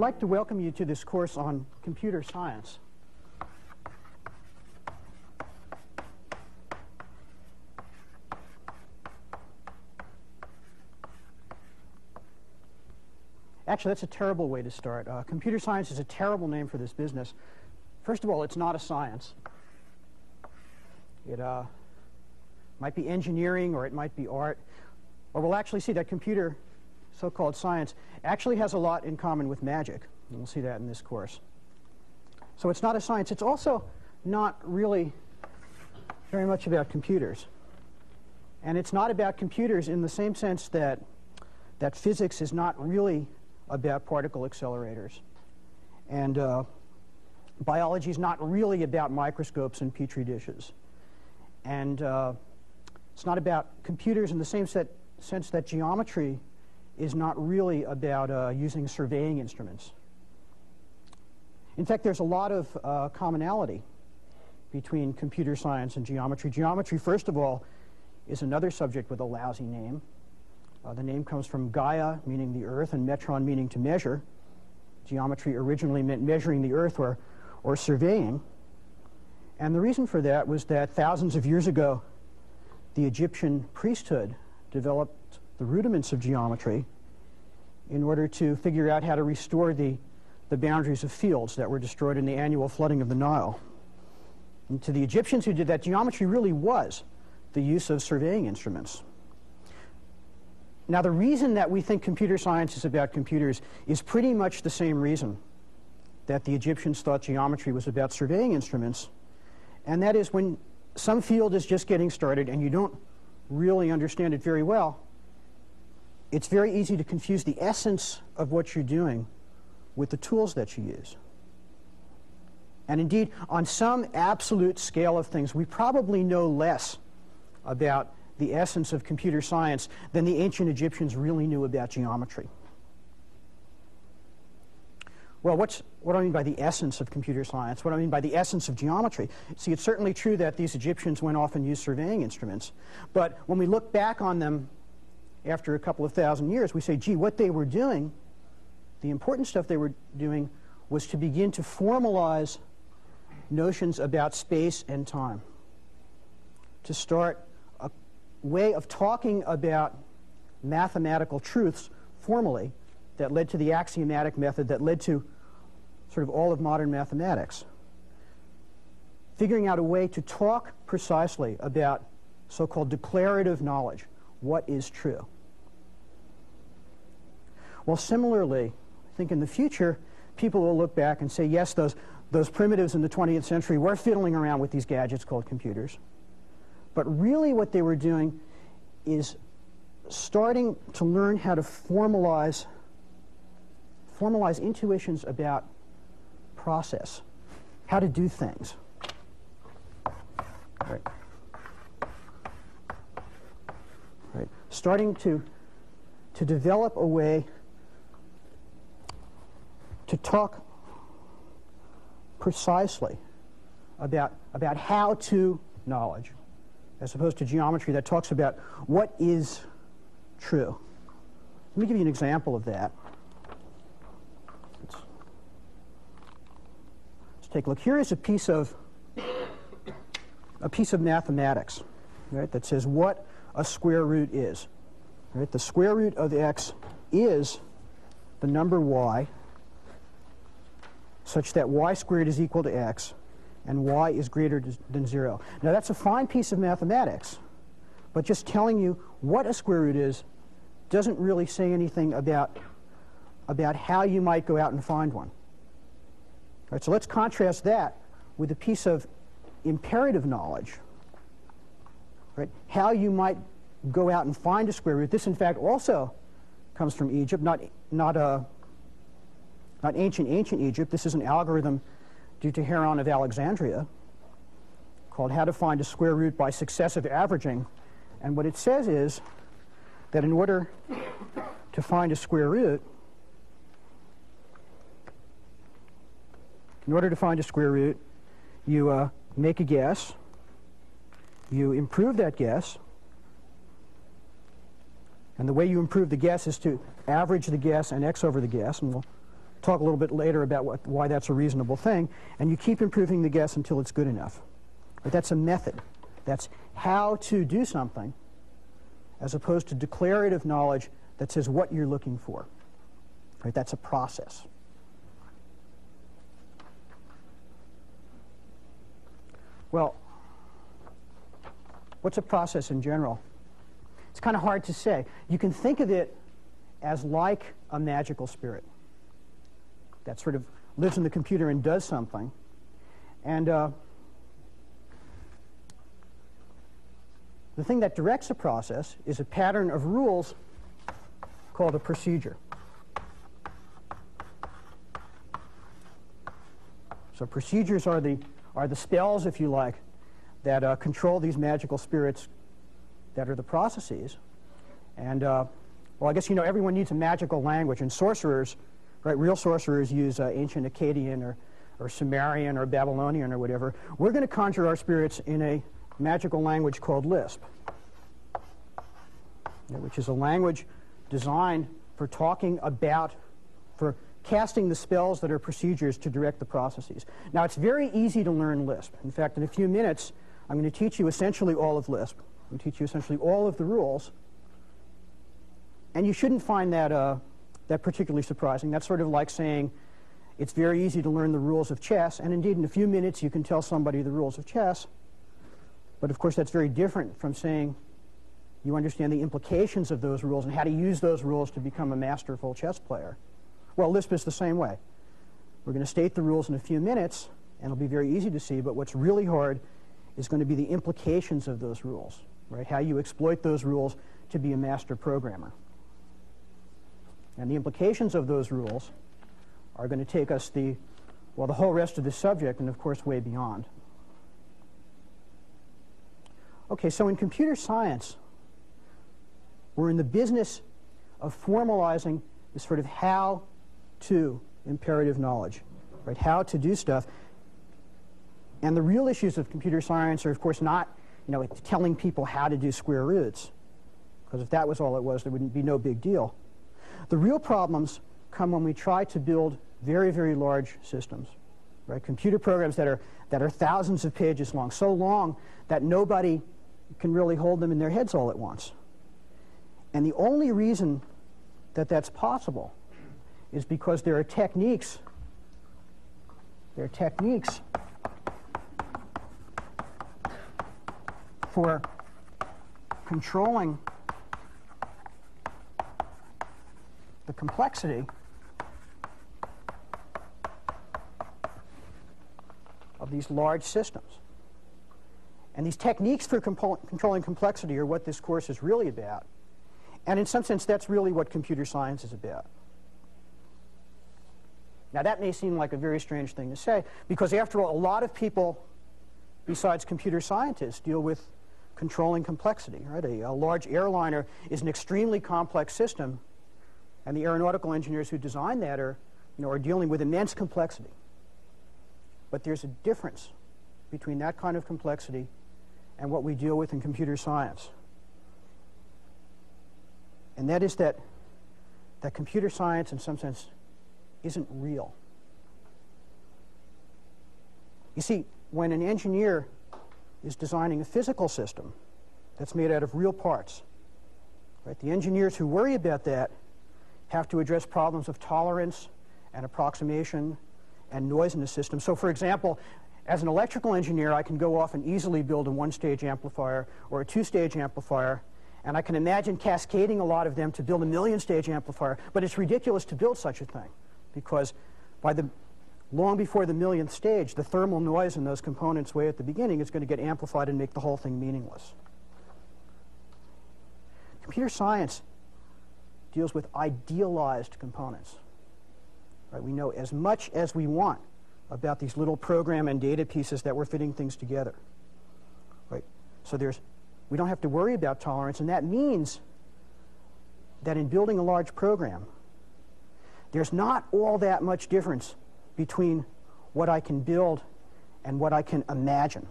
like to welcome you to this course on computer science. Actually, that's a terrible way to start. Uh, computer science is a terrible name for this business. First of all, it's not a science. It uh, might be engineering or it might be art. Or we'll actually see that computer so-called science actually has a lot in common with magic. And we'll see that in this course. So it's not a science. It's also not really very much about computers. And it's not about computers in the same sense that, that physics is not really about particle accelerators. And uh, biology is not really about microscopes and petri dishes. And uh, it's not about computers in the same set, sense that geometry is not really about uh, using surveying instruments. In fact, there's a lot of uh, commonality between computer science and geometry. Geometry, first of all, is another subject with a lousy name. Uh, the name comes from Gaia, meaning the earth, and metron, meaning to measure. Geometry originally meant measuring the earth or, or surveying. And the reason for that was that thousands of years ago, the Egyptian priesthood developed the rudiments of geometry in order to figure out how to restore the, the boundaries of fields that were destroyed in the annual flooding of the Nile. And to the Egyptians who did that, geometry really was the use of surveying instruments. Now, the reason that we think computer science is about computers is pretty much the same reason that the Egyptians thought geometry was about surveying instruments, and that is when some field is just getting started and you don't really understand it very well, it's very easy to confuse the essence of what you're doing with the tools that you use. And indeed, on some absolute scale of things, we probably know less about the essence of computer science than the ancient Egyptians really knew about geometry. Well, what's, what do I mean by the essence of computer science? What do I mean by the essence of geometry? See, it's certainly true that these Egyptians went off and used surveying instruments. But when we look back on them after a couple of thousand years, we say, gee, what they were doing, the important stuff they were doing, was to begin to formalize notions about space and time. To start a way of talking about mathematical truths formally that led to the axiomatic method that led to sort of all of modern mathematics. Figuring out a way to talk precisely about so-called declarative knowledge, what is true. Well, similarly, I think in the future, people will look back and say, yes, those, those primitives in the 20th century were fiddling around with these gadgets called computers. But really what they were doing is starting to learn how to formalize formalize intuitions about process, how to do things. Right. Right. Starting to, to develop a way to talk precisely about, about how to knowledge, as opposed to geometry that talks about what is true. Let me give you an example of that. Let's take a look. Here is a piece of a piece of mathematics, right, that says what a square root is. Right? The square root of x is the number y such that y squared is equal to x and y is greater than 0. Now that's a fine piece of mathematics, but just telling you what a square root is doesn't really say anything about, about how you might go out and find one. Right, so let's contrast that with a piece of imperative knowledge, right? How you might go out and find a square root. This, in fact, also comes from Egypt, not, not, uh, not ancient, ancient Egypt. This is an algorithm due to Heron of Alexandria called How to Find a Square Root by Successive Averaging. And what it says is that in order to find a square root, in order to find a square root, you uh, make a guess, you improve that guess, and the way you improve the guess is to average the guess and x over the guess, and we'll talk a little bit later about what, why that's a reasonable thing. And you keep improving the guess until it's good enough. But that's a method. That's how to do something as opposed to declarative knowledge that says what you're looking for. Right? That's a process. Well, what's a process in general? It's kind of hard to say. You can think of it as like a magical spirit that sort of lives in the computer and does something. And uh, the thing that directs a process is a pattern of rules called a procedure. So procedures are the, are the spells, if you like, that uh, control these magical spirits that are the processes. And, uh, well, I guess, you know, everyone needs a magical language, and sorcerers Right? Real sorcerers use uh, ancient Akkadian or, or Sumerian or Babylonian or whatever. We're going to conjure our spirits in a magical language called Lisp, which is a language designed for talking about, for casting the spells that are procedures to direct the processes. Now, it's very easy to learn Lisp. In fact, in a few minutes, I'm going to teach you essentially all of Lisp. I'm going to teach you essentially all of the rules. And you shouldn't find that uh, that particularly surprising. That's sort of like saying it's very easy to learn the rules of chess, and indeed in a few minutes you can tell somebody the rules of chess. But of course that's very different from saying you understand the implications of those rules and how to use those rules to become a masterful chess player. Well, Lisp is the same way. We're going to state the rules in a few minutes, and it'll be very easy to see, but what's really hard is going to be the implications of those rules, right? How you exploit those rules to be a master programmer. And the implications of those rules are going to take us the, well, the whole rest of the subject and, of course, way beyond. Okay, so in computer science, we're in the business of formalizing this sort of how to imperative knowledge, right? How to do stuff. And the real issues of computer science are, of course, not you know, telling people how to do square roots, because if that was all it was, there wouldn't be no big deal. The real problems come when we try to build very, very large systems, right? Computer programs that are, that are thousands of pages long, so long that nobody can really hold them in their heads all at once. And the only reason that that's possible is because there are techniques, there are techniques for controlling the complexity of these large systems. And these techniques for controlling complexity are what this course is really about. And in some sense, that's really what computer science is about. Now, that may seem like a very strange thing to say, because after all, a lot of people, besides computer scientists, deal with controlling complexity. Right? A, a large airliner is an extremely complex system and the aeronautical engineers who design that are, you know, are dealing with immense complexity. But there's a difference between that kind of complexity and what we deal with in computer science. And that is that, that computer science, in some sense, isn't real. You see, when an engineer is designing a physical system that's made out of real parts, right, the engineers who worry about that have to address problems of tolerance and approximation and noise in the system. So for example, as an electrical engineer, I can go off and easily build a one-stage amplifier or a two-stage amplifier, and I can imagine cascading a lot of them to build a million-stage amplifier, but it's ridiculous to build such a thing because by the long before the millionth stage, the thermal noise in those components way at the beginning is going to get amplified and make the whole thing meaningless. Computer science deals with idealized components. Right? We know as much as we want about these little program and data pieces that we're fitting things together. Right? So there's, we don't have to worry about tolerance, and that means that in building a large program, there's not all that much difference between what I can build and what I can imagine.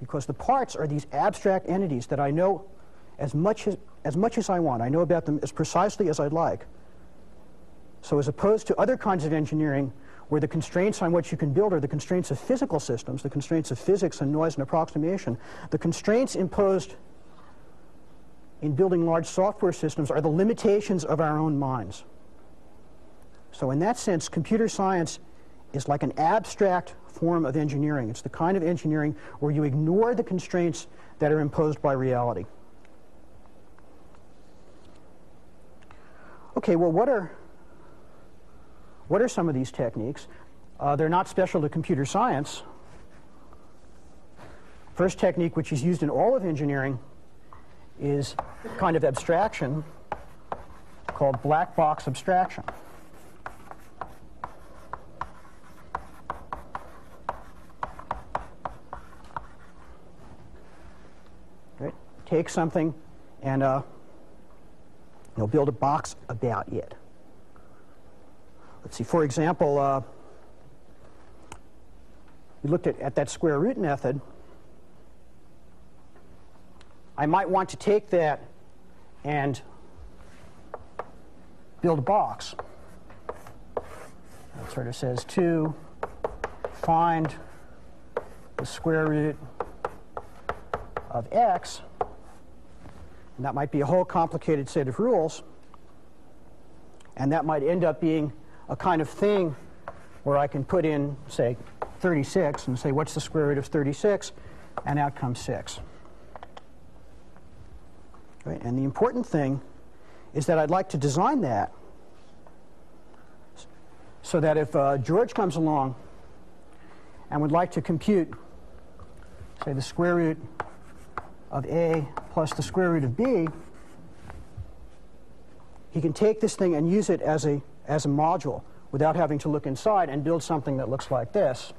Because the parts are these abstract entities that I know as much as, as much as I want. I know about them as precisely as I'd like. So as opposed to other kinds of engineering where the constraints on what you can build are the constraints of physical systems, the constraints of physics and noise and approximation, the constraints imposed in building large software systems are the limitations of our own minds. So in that sense, computer science is like an abstract form of engineering. It's the kind of engineering where you ignore the constraints that are imposed by reality. Okay, well, what are, what are some of these techniques? Uh, they're not special to computer science. First technique, which is used in all of engineering, is kind of abstraction called black box abstraction. Right? Take something and uh, you know, build a box about it. Let's see, for example, uh, we looked at, at that square root method. I might want to take that and build a box. That sort of says to find the square root of x, and that might be a whole complicated set of rules, and that might end up being a kind of thing where I can put in, say, 36 and say, what's the square root of 36? And out comes 6. Right? And the important thing is that I'd like to design that so that if uh, George comes along and would like to compute, say, the square root of a plus the square root of b, he can take this thing and use it as a, as a module without having to look inside and build something that looks like this.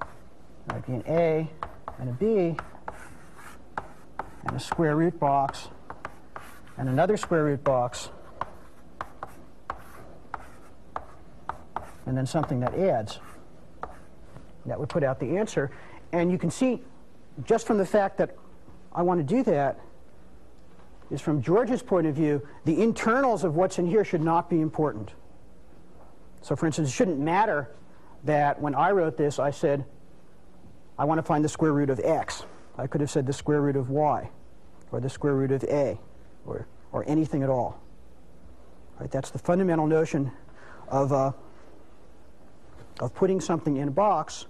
It might be an a and a b and a square root box and another square root box, and then something that adds. That would put out the answer. And you can see, just from the fact that I want to do that, is from George's point of view, the internals of what's in here should not be important. So for instance, it shouldn't matter that when I wrote this, I said, I want to find the square root of x. I could have said the square root of y, or the square root of a or, or anything at all. Right? That's the fundamental notion of, uh, of putting something in a box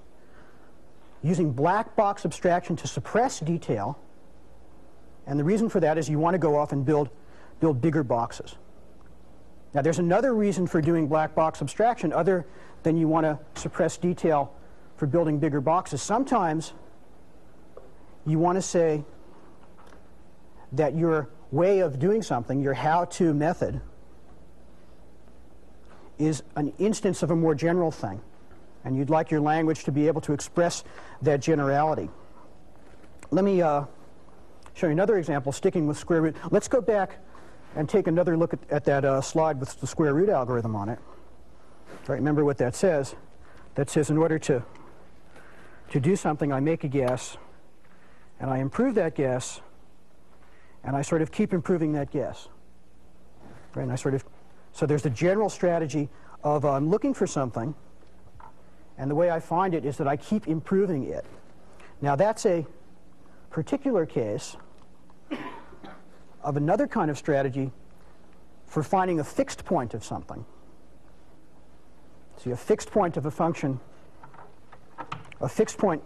using black box abstraction to suppress detail. And the reason for that is you want to go off and build, build bigger boxes. Now, there's another reason for doing black box abstraction other than you want to suppress detail for building bigger boxes. Sometimes you want to say that you're way of doing something, your how-to method, is an instance of a more general thing. And you'd like your language to be able to express that generality. Let me uh, show you another example, sticking with square root. Let's go back and take another look at, at that uh, slide with the square root algorithm on it. Right, remember what that says. That says in order to, to do something, I make a guess, and I improve that guess and I sort of keep improving that guess. Right? And I sort of, so there's the general strategy of uh, I'm looking for something, and the way I find it is that I keep improving it. Now that's a particular case of another kind of strategy for finding a fixed point of something. See, a fixed point of a function, a fixed point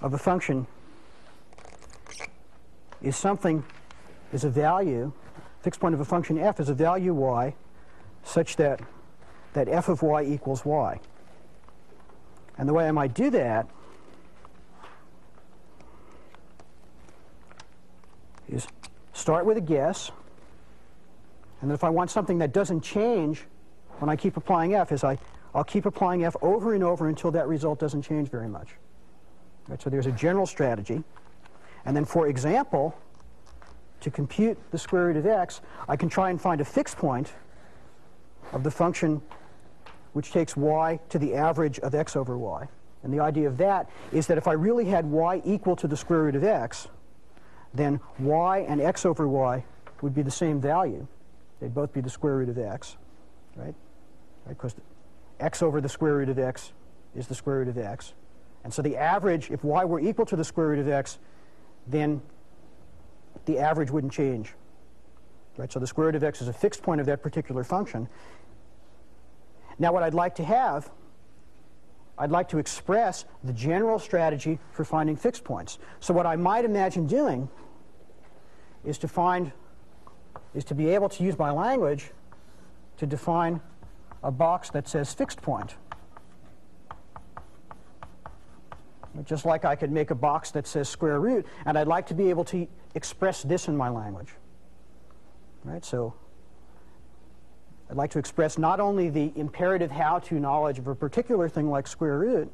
of a function is something, is a value, fixed point of a function f is a value y such that, that f of y equals y. And the way I might do that is start with a guess, and then if I want something that doesn't change when I keep applying f, is I, I'll keep applying f over and over until that result doesn't change very much. Right, so there's a general strategy. And then, for example, to compute the square root of x, I can try and find a fixed point of the function which takes y to the average of x over y. And the idea of that is that if I really had y equal to the square root of x, then y and x over y would be the same value. They'd both be the square root of x, right? Because right? x over the square root of x is the square root of x. And so the average, if y were equal to the square root of x, then the average wouldn't change. Right? So the square root of x is a fixed point of that particular function. Now what I'd like to have, I'd like to express the general strategy for finding fixed points. So what I might imagine doing is to find, is to be able to use my language to define a box that says fixed point. Just like I could make a box that says square root, and I'd like to be able to express this in my language. Right, so I'd like to express not only the imperative how-to knowledge of a particular thing like square root,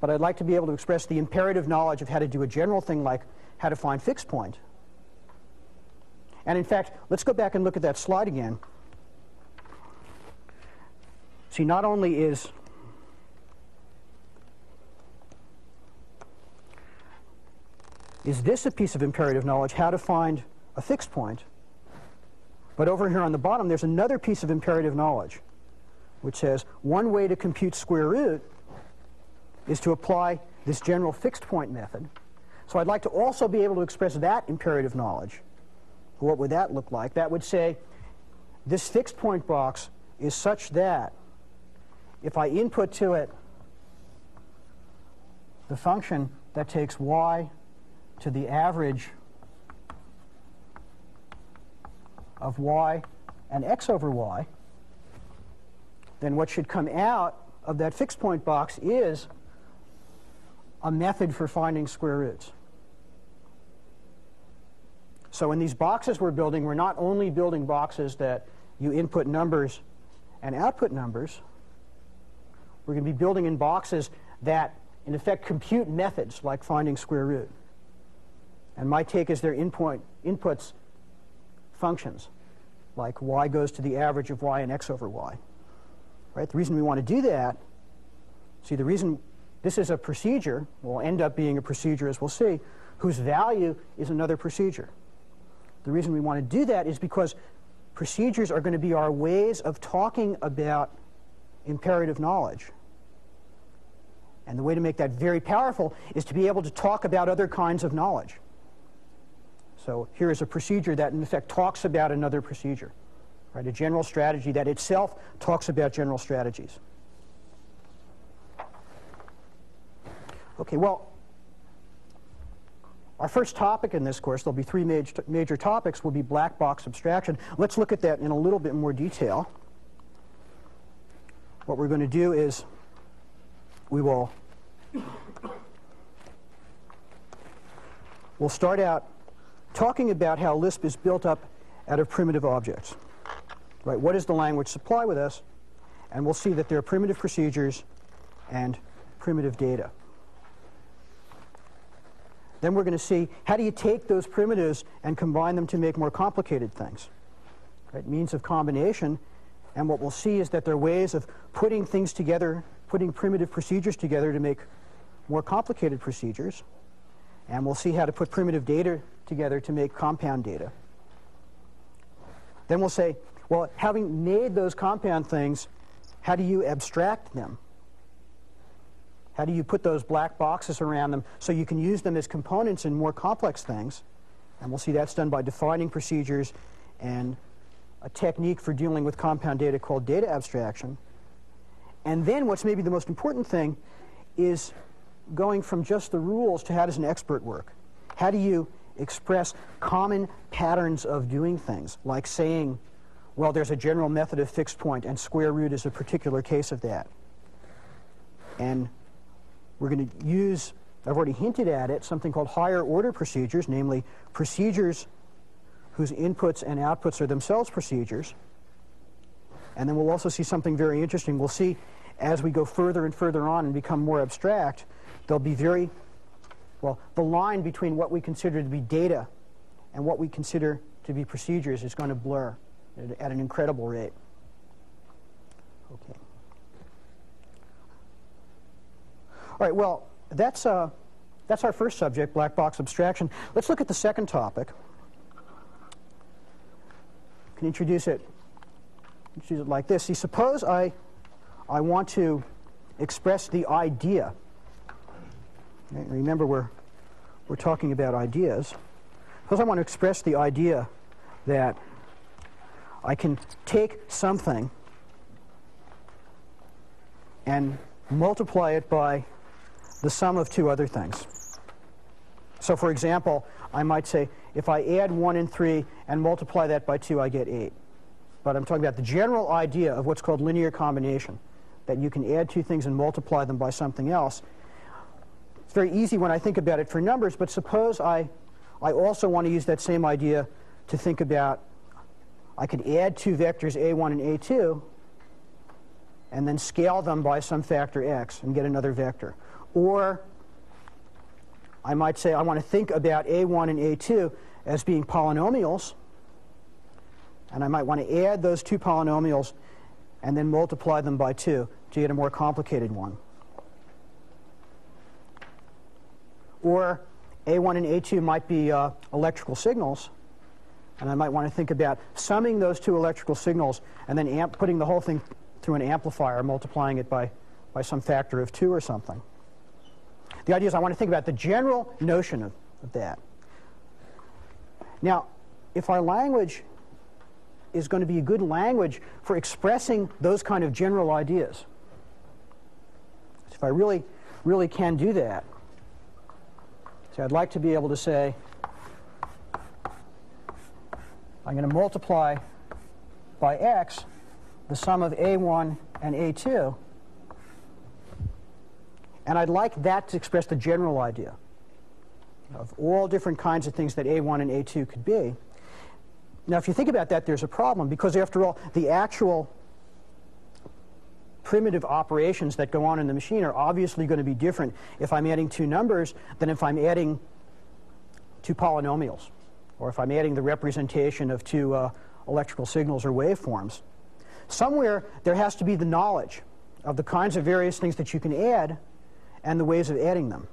but I'd like to be able to express the imperative knowledge of how to do a general thing like how to find fixed point. And in fact, let's go back and look at that slide again. See, not only is is this a piece of imperative knowledge, how to find a fixed point, but over here on the bottom, there's another piece of imperative knowledge, which says one way to compute square root is to apply this general fixed point method. So I'd like to also be able to express that imperative knowledge. What would that look like? That would say this fixed point box is such that if I input to it the function that takes y to the average of y and x over y, then what should come out of that fixed point box is a method for finding square roots. So in these boxes we're building, we're not only building boxes that you input numbers and output numbers, we're going to be building in boxes that, in effect, compute methods like finding square root. And my take is their input, inputs functions, like y goes to the average of y and x over y. Right? The reason we want to do that, see, the reason this is a procedure, will end up being a procedure, as we'll see, whose value is another procedure. The reason we want to do that is because procedures are going to be our ways of talking about imperative knowledge. And the way to make that very powerful is to be able to talk about other kinds of knowledge. So here is a procedure that, in effect, talks about another procedure, right? A general strategy that itself talks about general strategies. Okay, well, our first topic in this course, there'll be three major, major topics, will be black box abstraction. Let's look at that in a little bit more detail. What we're going to do is we will we'll start out talking about how Lisp is built up out of primitive objects. Right? What does the language supply with us? And we'll see that there are primitive procedures and primitive data. Then we're going to see how do you take those primitives and combine them to make more complicated things. Right? Means of combination. And what we'll see is that there are ways of putting things together, putting primitive procedures together to make more complicated procedures. And we'll see how to put primitive data together to make compound data. Then we'll say, well, having made those compound things, how do you abstract them? How do you put those black boxes around them so you can use them as components in more complex things? And we'll see that's done by defining procedures and a technique for dealing with compound data called data abstraction. And then what's maybe the most important thing is going from just the rules to how does an expert work? How do you express common patterns of doing things, like saying, well, there's a general method of fixed point, and square root is a particular case of that. And we're going to use, I've already hinted at it, something called higher order procedures, namely procedures whose inputs and outputs are themselves procedures. And then we'll also see something very interesting. We'll see as we go further and further on and become more abstract, there'll be very, well, the line between what we consider to be data and what we consider to be procedures is going to blur at an incredible rate. Okay. All right, well, that's, uh, that's our first subject, black box abstraction. Let's look at the second topic. I can introduce it use it like this. See, suppose I, I want to express the idea. Okay, remember, we're, we're talking about ideas. Suppose I want to express the idea that I can take something and multiply it by the sum of two other things. So for example, I might say, if I add 1 and 3 and multiply that by 2, I get 8. But I'm talking about the general idea of what's called linear combination, that you can add two things and multiply them by something else. It's very easy when I think about it for numbers, but suppose I, I also want to use that same idea to think about, I could add two vectors, a1 and a2, and then scale them by some factor x and get another vector. Or I might say I want to think about a1 and a2 as being polynomials, and I might want to add those two polynomials and then multiply them by 2 to get a more complicated one. Or A1 and A2 might be uh, electrical signals, and I might want to think about summing those two electrical signals and then putting the whole thing through an amplifier, multiplying it by, by some factor of 2 or something. The idea is I want to think about the general notion of, of that. Now, if our language is going to be a good language for expressing those kind of general ideas, if I really, really can do that, so I'd like to be able to say, I'm going to multiply by x the sum of a1 and a2, and I'd like that to express the general idea of all different kinds of things that A1 and A2 could be. Now, if you think about that, there's a problem because, after all, the actual primitive operations that go on in the machine are obviously going to be different if I'm adding two numbers than if I'm adding two polynomials or if I'm adding the representation of two uh, electrical signals or waveforms. Somewhere there has to be the knowledge of the kinds of various things that you can add and the ways of adding them.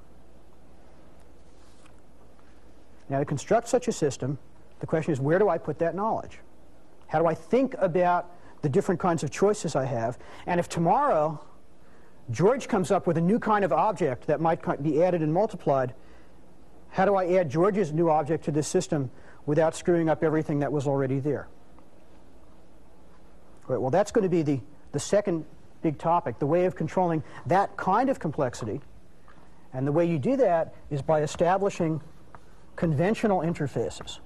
Now, to construct such a system, the question is where do I put that knowledge? How do I think about the different kinds of choices I have? And if tomorrow George comes up with a new kind of object that might be added and multiplied, how do I add George's new object to this system without screwing up everything that was already there? Right, well, that's going to be the, the second big topic, the way of controlling that kind of complexity. And the way you do that is by establishing conventional interfaces.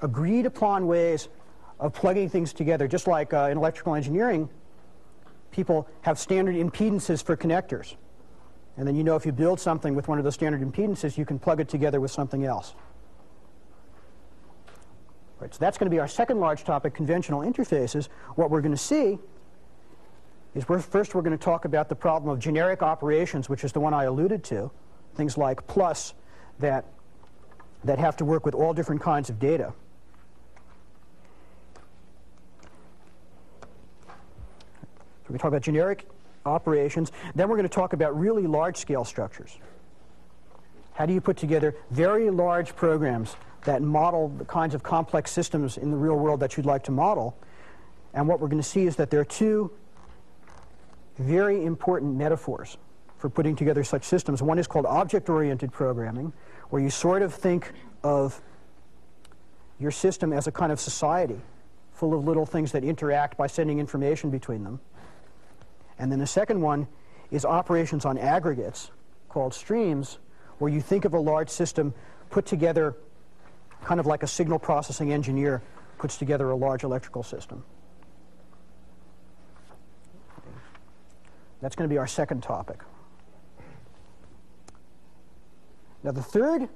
Agreed upon ways of plugging things together, just like uh, in electrical engineering, people have standard impedances for connectors. And then you know if you build something with one of those standard impedances, you can plug it together with something else. Right, so that's going to be our second large topic, conventional interfaces. What we're going to see is we're, first we're going to talk about the problem of generic operations, which is the one I alluded to, things like plus that, that have to work with all different kinds of data. So we talk about generic operations. Then we're going to talk about really large-scale structures. How do you put together very large programs that model the kinds of complex systems in the real world that you'd like to model? And what we're going to see is that there are two very important metaphors for putting together such systems. One is called object-oriented programming, where you sort of think of your system as a kind of society full of little things that interact by sending information between them. And then the second one is operations on aggregates called streams, where you think of a large system put together kind of like a signal processing engineer puts together a large electrical system. That's going to be our second topic. Now, the third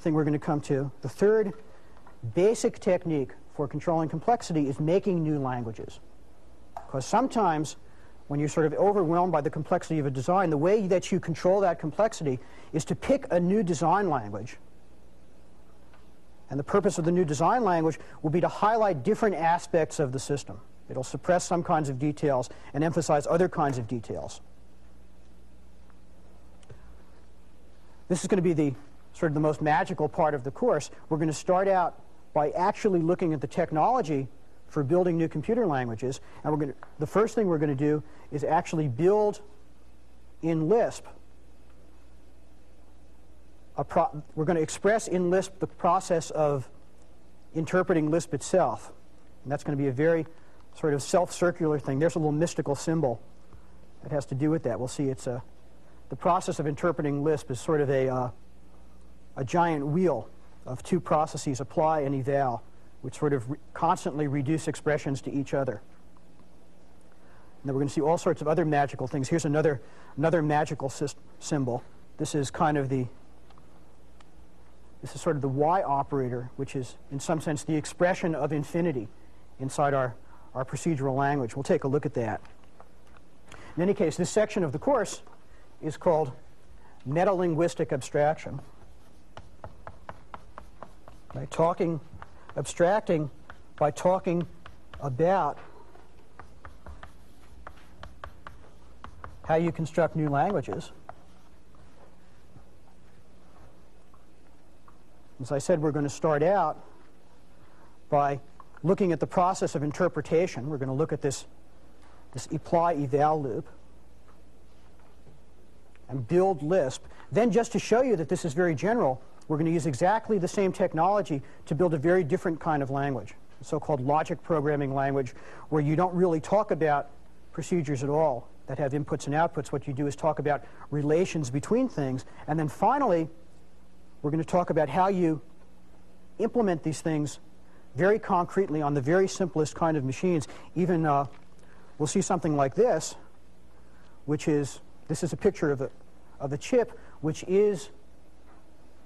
thing we're going to come to, the third basic technique for controlling complexity is making new languages. Because sometimes when you're sort of overwhelmed by the complexity of a design, the way that you control that complexity is to pick a new design language. And the purpose of the new design language will be to highlight different aspects of the system. It'll suppress some kinds of details and emphasize other kinds of details. this is going to be the sort of the most magical part of the course. We're going to start out by actually looking at the technology for building new computer languages. And we're going to, the first thing we're going to do is actually build in Lisp. we're going to express in Lisp the process of interpreting Lisp itself. And that's going to be a very sort of self-circular thing. There's a little mystical symbol that has to do with that. We'll see it's a, the process of interpreting Lisp is sort of a, uh, a giant wheel of two processes, apply and eval, which sort of re constantly reduce expressions to each other. And then we're going to see all sorts of other magical things. Here's another, another magical symbol. This is kind of the, this is sort of the Y operator, which is, in some sense, the expression of infinity inside our, our procedural language. We'll take a look at that. In any case, this section of the course is called metalinguistic abstraction. By talking, abstracting by talking about how you construct new languages. As I said, we're going to start out by looking at the process of interpretation. We're going to look at this, this apply eval loop and build Lisp. Then just to show you that this is very general, we're going to use exactly the same technology to build a very different kind of language, so-called logic programming language, where you don't really talk about procedures at all that have inputs and outputs. What you do is talk about relations between things. And then finally, we're going to talk about how you implement these things very concretely on the very simplest kind of machines. Even uh, we'll see something like this, which is, this is a picture of a, of chip, which is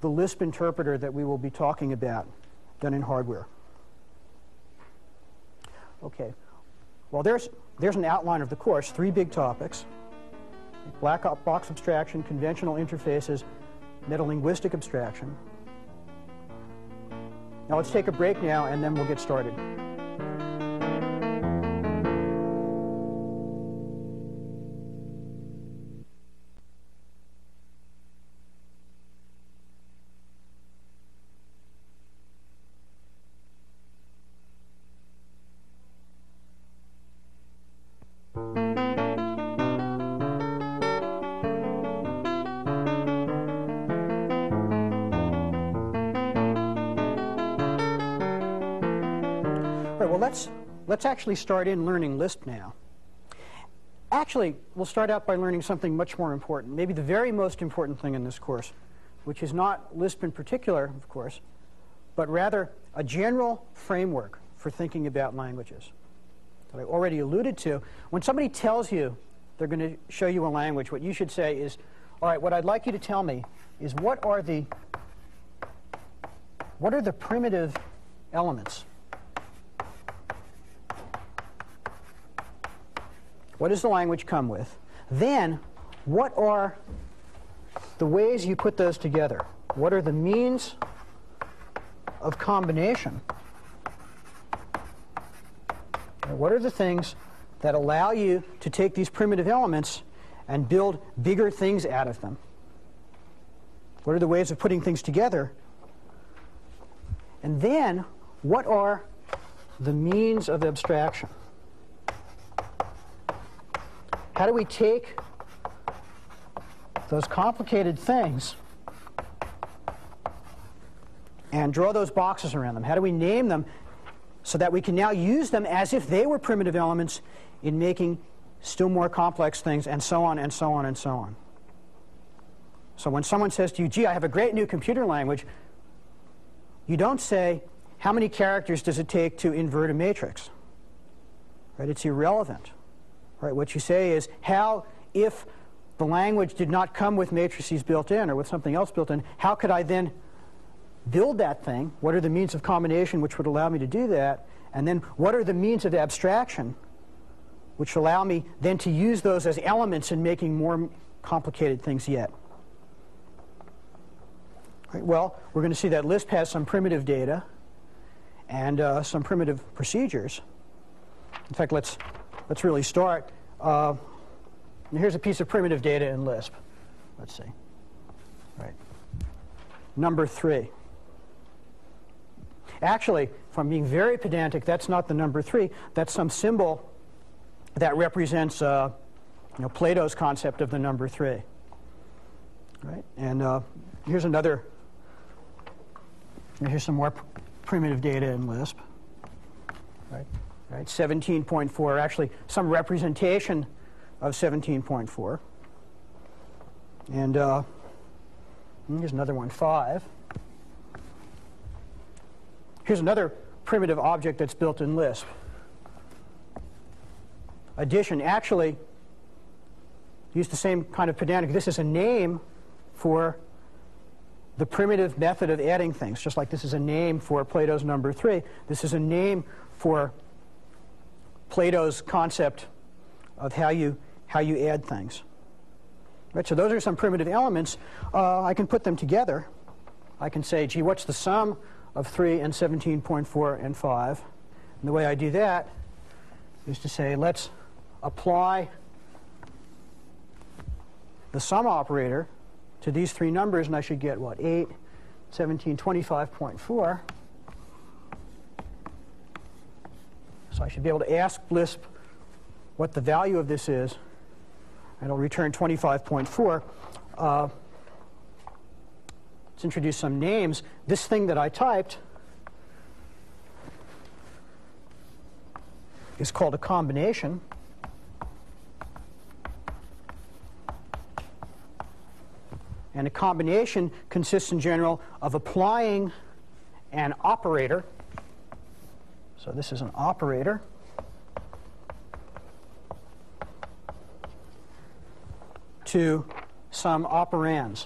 the Lisp interpreter that we will be talking about done in hardware. Okay. Well, there's, there's an outline of the course, three big topics. Black box abstraction, conventional interfaces, metalinguistic abstraction. Now let's take a break now and then we'll get started. Actually start in learning Lisp now. Actually, we'll start out by learning something much more important, maybe the very most important thing in this course, which is not Lisp in particular, of course, but rather a general framework for thinking about languages that I already alluded to. When somebody tells you they're going to show you a language, what you should say is, all right, what I'd like you to tell me is what are the what are the primitive elements What does the language come with? Then, what are the ways you put those together? What are the means of combination? What are the things that allow you to take these primitive elements and build bigger things out of them? What are the ways of putting things together? And then, what are the means of abstraction? How do we take those complicated things and draw those boxes around them? How do we name them so that we can now use them as if they were primitive elements in making still more complex things, and so on, and so on, and so on. So when someone says to you, gee, I have a great new computer language, you don't say, how many characters does it take to invert a matrix? Right? It's irrelevant. Right? What you say is how, if the language did not come with matrices built in or with something else built in, how could I then build that thing? What are the means of combination which would allow me to do that? And then what are the means of abstraction which allow me then to use those as elements in making more complicated things yet? Right, well, we're going to see that Lisp has some primitive data and uh, some primitive procedures. In fact, let's let's really start. Uh, here's a piece of primitive data in Lisp. Let's see. Right. number 3. Actually, if I'm being very pedantic, that's not the number 3. That's some symbol that represents uh, you know, Plato's concept of the number 3. Right? And uh, here's another, here's some more primitive data in Lisp. Right? Right? 17.4, actually some representation of 17.4. And uh, here's another one, 5. Here's another primitive object that's built in Lisp. Addition. Actually, use the same kind of pedantic. This is a name for the primitive method of adding things, just like this is a name for Plato's number 3. This is a name for Plato's concept of how you, how you add things. Right, so those are some primitive elements. Uh, I can put them together. I can say, gee, what's the sum of 3 and 17.4 and 5? And the way I do that is to say, let's apply the sum operator to these three numbers, and I should get, what, 8, 17, 25.4. So I should be able to ask Lisp what the value of this is, and it'll return 25.4. Uh, let's introduce some names. This thing that I typed is called a combination. And a combination consists in general of applying an operator so this is an operator. to some operands.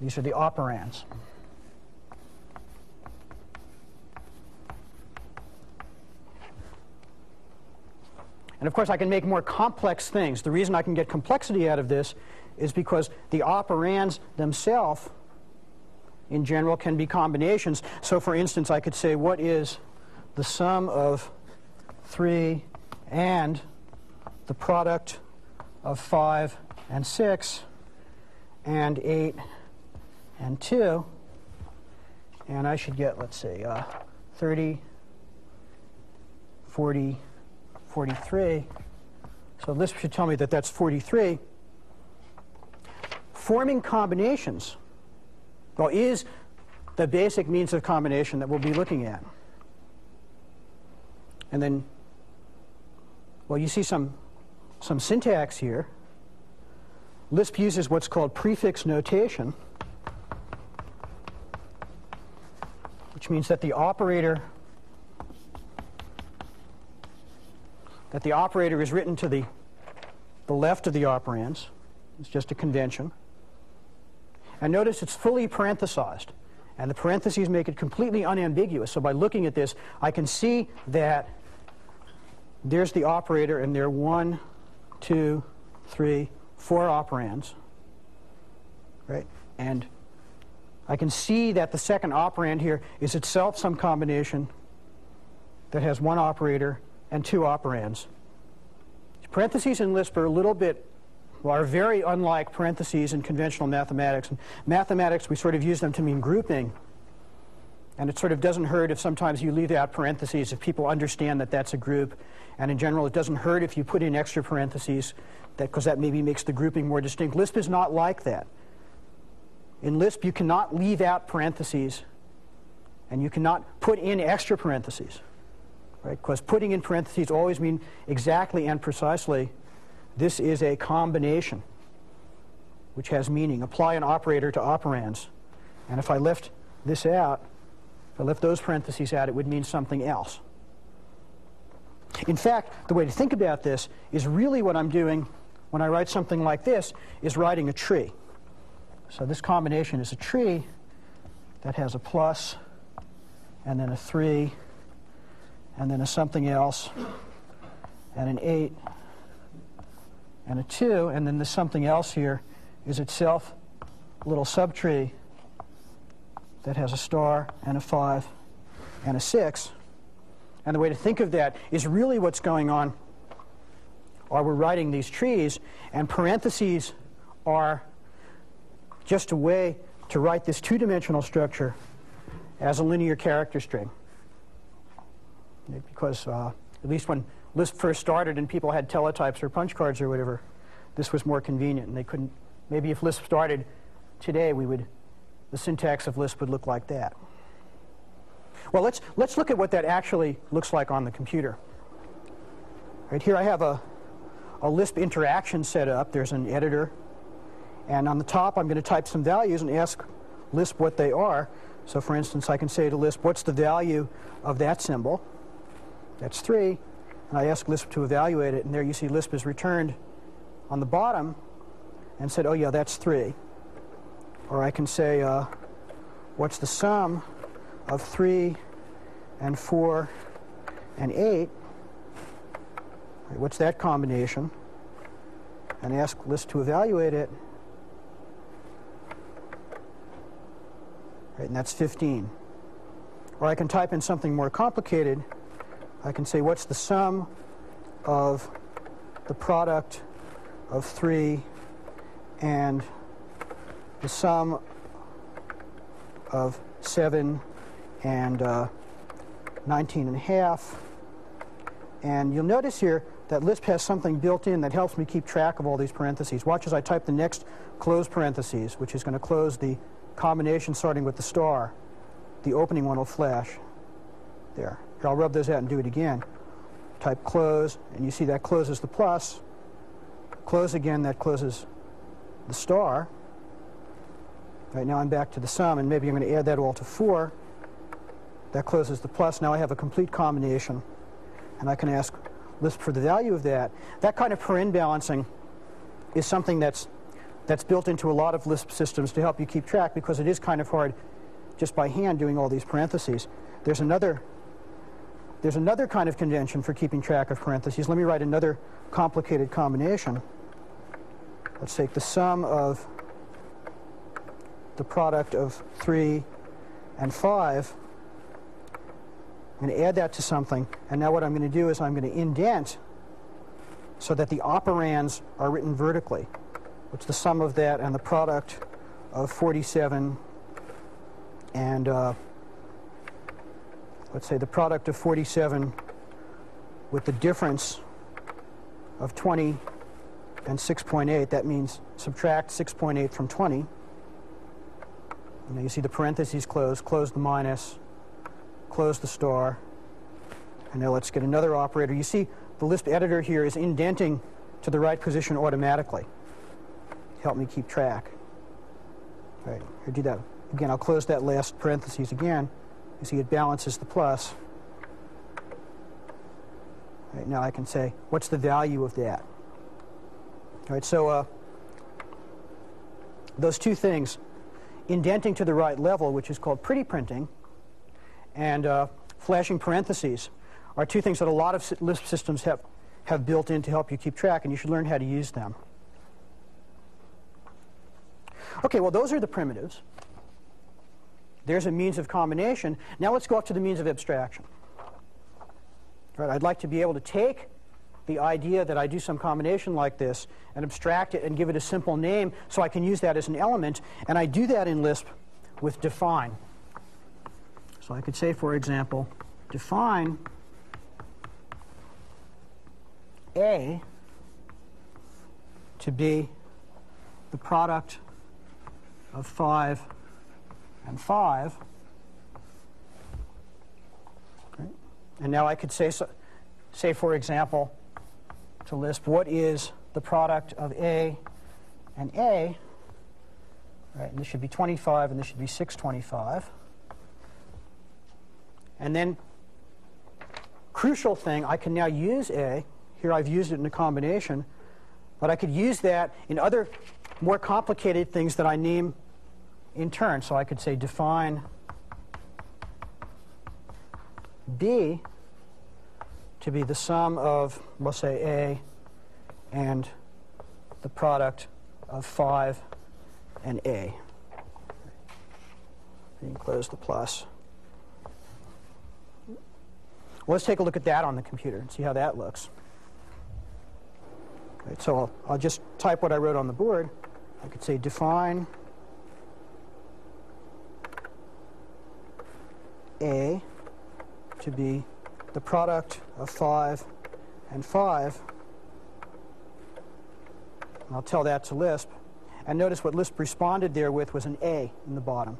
These are the operands. And of course, I can make more complex things. The reason I can get complexity out of this is because the operands themselves, in general, can be combinations. So, for instance, I could say, what is the sum of 3 and the product of 5 and 6 and 8 and 2. And I should get, let's see, uh, 30, 40, 43. So this should tell me that that's 43. Forming combinations, well, is the basic means of combination that we'll be looking at. And then, well, you see some, some syntax here. Lisp uses what's called prefix notation, which means that the operator that the operator is written to the, the left of the operands. It's just a convention. And notice it's fully parenthesized. And the parentheses make it completely unambiguous. So by looking at this, I can see that there's the operator, and there are one, two, three, four operands, right? And I can see that the second operand here is itself some combination that has one operator and two operands. Parentheses in Lisp are a little bit, well, are very unlike parentheses in conventional mathematics. In mathematics, we sort of use them to mean grouping. And it sort of doesn't hurt if sometimes you leave out parentheses if people understand that that's a group. And in general, it doesn't hurt if you put in extra parentheses because that, that maybe makes the grouping more distinct. Lisp is not like that. In Lisp, you cannot leave out parentheses and you cannot put in extra parentheses. Right? Because putting in parentheses always mean exactly and precisely this is a combination which has meaning. Apply an operator to operands. And if I left this out, if I left those parentheses out, it would mean something else. In fact, the way to think about this is really what I'm doing when I write something like this is writing a tree. So this combination is a tree that has a plus and then a 3 and then a something else and an 8 and a 2 and then the something else here is itself a little subtree that has a star and a 5 and a 6 and the way to think of that is really what's going on are we're writing these trees, and parentheses are just a way to write this two-dimensional structure as a linear character string. Because uh, at least when Lisp first started and people had teletypes or punch cards or whatever, this was more convenient. And they couldn't, maybe if Lisp started today, we would, the syntax of Lisp would look like that. Well, let's, let's look at what that actually looks like on the computer. Right here I have a, a Lisp interaction set up. There's an editor. And on the top, I'm going to type some values and ask Lisp what they are. So for instance, I can say to Lisp, what's the value of that symbol? That's 3. And I ask Lisp to evaluate it. And there you see Lisp is returned on the bottom and said, oh, yeah, that's 3. Or I can say, uh, what's the sum of 3 and 4 and 8? What's that combination? And ask Lisp to evaluate it. Right, and that's 15. Or I can type in something more complicated. I can say, what's the sum of the product of 3 and the sum of 7 and uh, 19 and a half. And you'll notice here that Lisp has something built in that helps me keep track of all these parentheses. Watch as I type the next close parentheses, which is going to close the combination starting with the star. The opening one will flash. There. Here, I'll rub those out and do it again. Type close, and you see that closes the plus. Close again, that closes the star. Right now I'm back to the sum, and maybe I'm going to add that all to 4. That closes the plus. Now I have a complete combination, and I can ask Lisp for the value of that. That kind of paren balancing is something that's, that's built into a lot of Lisp systems to help you keep track because it is kind of hard just by hand doing all these parentheses. There's another, there's another kind of convention for keeping track of parentheses. Let me write another complicated combination. Let's take the sum of the product of 3 and 5 I'm going to add that to something. And now what I'm going to do is I'm going to indent so that the operands are written vertically. What's the sum of that and the product of 47 and uh, let's say the product of 47 with the difference of 20 and 6.8. That means subtract 6.8 from 20. Now you see the parentheses close, close the minus, close the star. And now let's get another operator. You see the Lisp editor here is indenting to the right position automatically. Help me keep track. All right, here, do that. Again, I'll close that last parentheses again. You see it balances the plus. All right, now I can say, what's the value of that? All right, so uh, those two things, indenting to the right level, which is called pretty printing, and uh, flashing parentheses are two things that a lot of Lisp systems have, have built in to help you keep track, and you should learn how to use them. Okay, well, those are the primitives. There's a means of combination. Now let's go up to the means of abstraction. Right, I'd like to be able to take the idea that I do some combination like this and abstract it and give it a simple name so I can use that as an element. And I do that in Lisp with define. So I could say, for example, define A to be the product of 5 and 5. And now I could say, so, say, for example, to Lisp, what is the product of A and A? Right, and this should be 25 and this should be 625. And then, crucial thing, I can now use A. Here I've used it in a combination. But I could use that in other more complicated things that I name in turn. So I could say define B to be the sum of, we'll say, A and the product of 5 and A. You can close the plus. Well, let's take a look at that on the computer and see how that looks. So I'll, I'll just type what I wrote on the board. I could say define A to be the product of 5 and 5. And I'll tell that to Lisp. And notice what Lisp responded there with was an A in the bottom.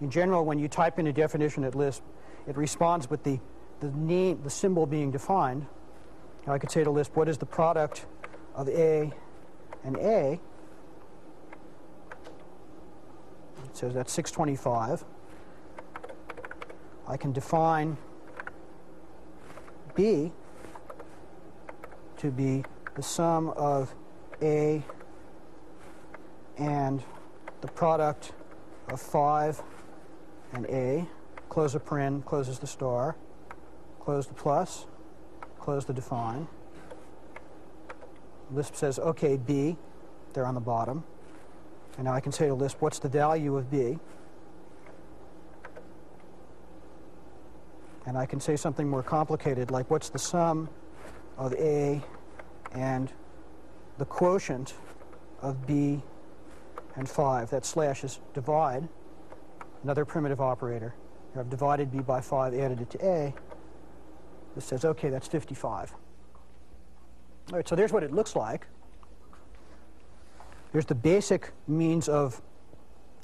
In general, when you type in a definition at Lisp, it responds with the, the name, the symbol being defined. Now I could say to Lisp, what is the product of A and A? It says that's 625. I can define B to be the sum of A and the product of 5 and A. Close a paren, closes the star. Close the plus, close the define. Lisp says, OK, B, there on the bottom. And now I can say to Lisp, what's the value of B? And I can say something more complicated, like what's the sum of A and the quotient of B and 5. That slash is divide, another primitive operator. Here I've divided B by 5, added it to A. This says, OK, that's 55. All right, so there's what it looks like. There's the basic means of,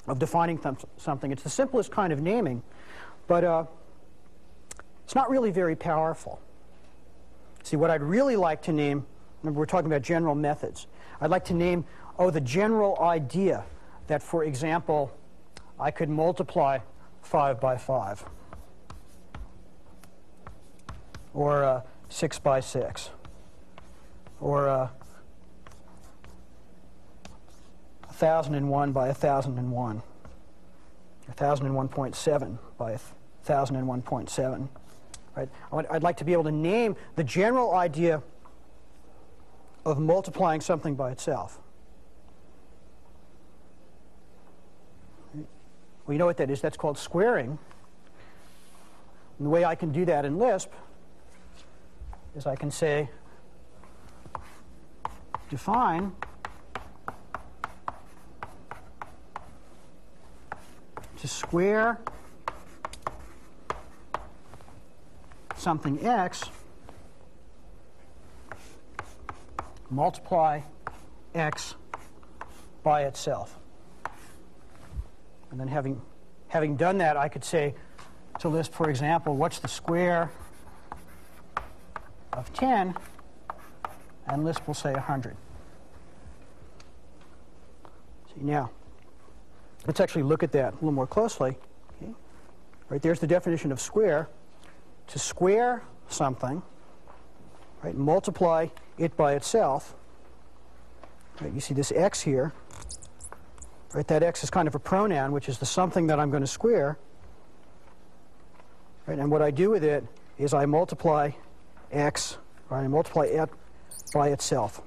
of defining something. It's the simplest kind of naming, but uh, it's not really very powerful. See, what I'd really like to name, remember we're talking about general methods. I'd like to name, oh, the general idea that, for example, I could multiply 5 by 5 or uh, 6 by 6 or uh, 1001 by 1001 1001.7 by 1001.7 right? I'd like to be able to name the general idea of multiplying something by itself. Well you know what that is? That's called squaring. And the way I can do that in Lisp is I can say define to square something x, multiply x by itself. And then having, having done that, I could say to Lisp, for example, what's the square of 10? and Lisp will say 100. See, now, let's actually look at that a little more closely. Okay. Right, there's the definition of square. To square something, right, multiply it by itself. Right, you see this x here. Right, that x is kind of a pronoun, which is the something that I'm going to square. Right, and what I do with it is I multiply x, right, I multiply it by itself.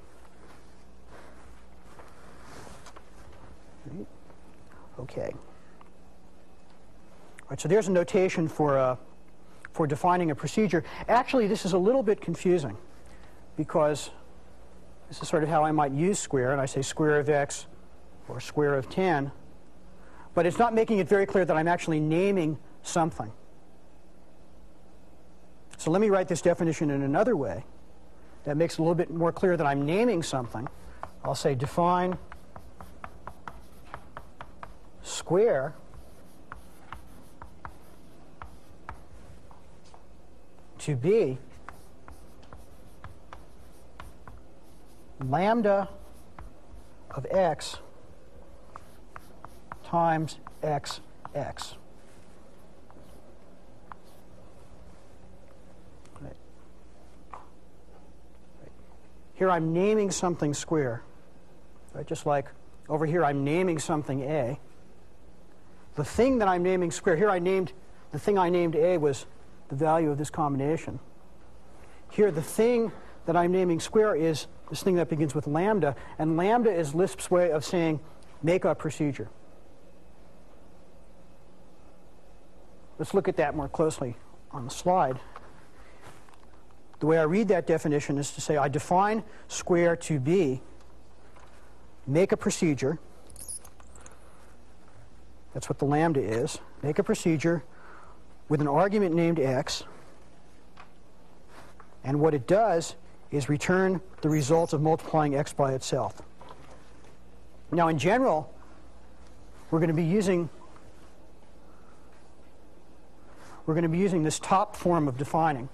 Okay. All right, so there's a notation for, uh, for defining a procedure. Actually, this is a little bit confusing because this is sort of how I might use square, and I say square of x or square of 10, but it's not making it very clear that I'm actually naming something. So let me write this definition in another way that makes it a little bit more clear that I'm naming something. I'll say define square to be lambda of x times x x. Here I'm naming something square, right? Just like over here I'm naming something A. The thing that I'm naming square, here I named, the thing I named A was the value of this combination. Here the thing that I'm naming square is this thing that begins with lambda, and lambda is Lisp's way of saying make a procedure. Let's look at that more closely on the slide. The way I read that definition is to say I define square to be, make a procedure, that's what the lambda is, make a procedure with an argument named x. And what it does is return the result of multiplying x by itself. Now, in general, we're going to be using we're going to be using this top form of defining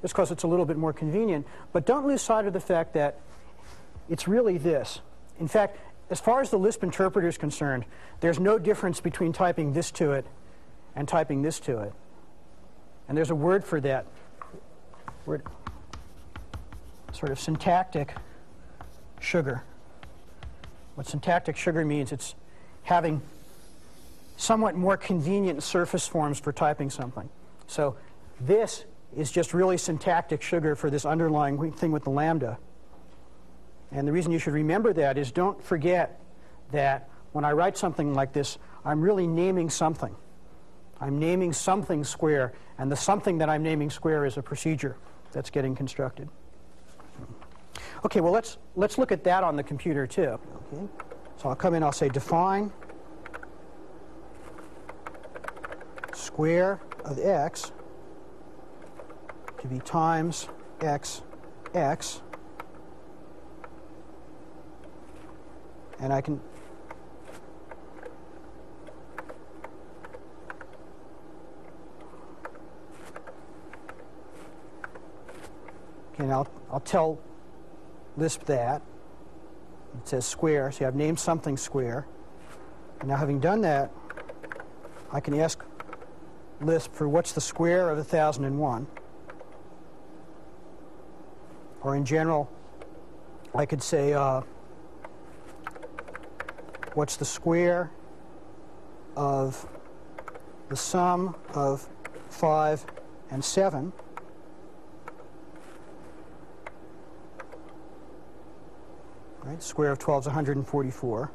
just because it's a little bit more convenient. But don't lose sight of the fact that it's really this. In fact, as far as the Lisp interpreter is concerned, there's no difference between typing this to it and typing this to it. And there's a word for that. Word, sort of syntactic sugar. What syntactic sugar means, it's having somewhat more convenient surface forms for typing something. So this is just really syntactic sugar for this underlying thing with the lambda. And the reason you should remember that is don't forget that when I write something like this, I'm really naming something. I'm naming something square, and the something that I'm naming square is a procedure that's getting constructed. Okay, well, let's, let's look at that on the computer, too. Okay. So I'll come in, I'll say define square of x to be times x, x. And I can Okay, now I'll, I'll tell Lisp that. It says square, so I've named something square. And now having done that, I can ask Lisp for what's the square of 1001. Or in general, I could say, uh, what's the square of the sum of 5 and 7? Right, square of 12 is 144.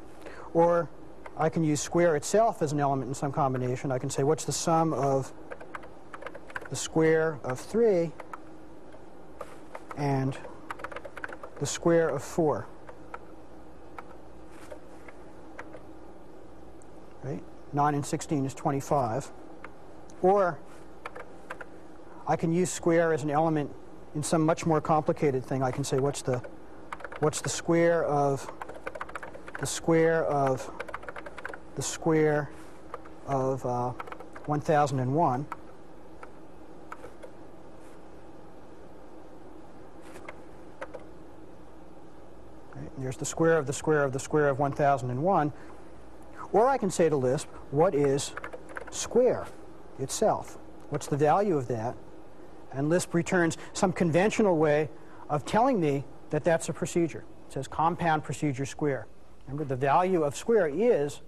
Or I can use square itself as an element in some combination. I can say, what's the sum of the square of 3 and the square of 4? Right? 9 and 16 is 25. Or I can use square as an element in some much more complicated thing. I can say, what's the, what's the square of the square of the square of uh, 1001. Right, there's the square of the square of the square of 1001. Or I can say to Lisp, what is square itself? What's the value of that? And Lisp returns some conventional way of telling me that that's a procedure. It says compound procedure square. Remember, the value of square is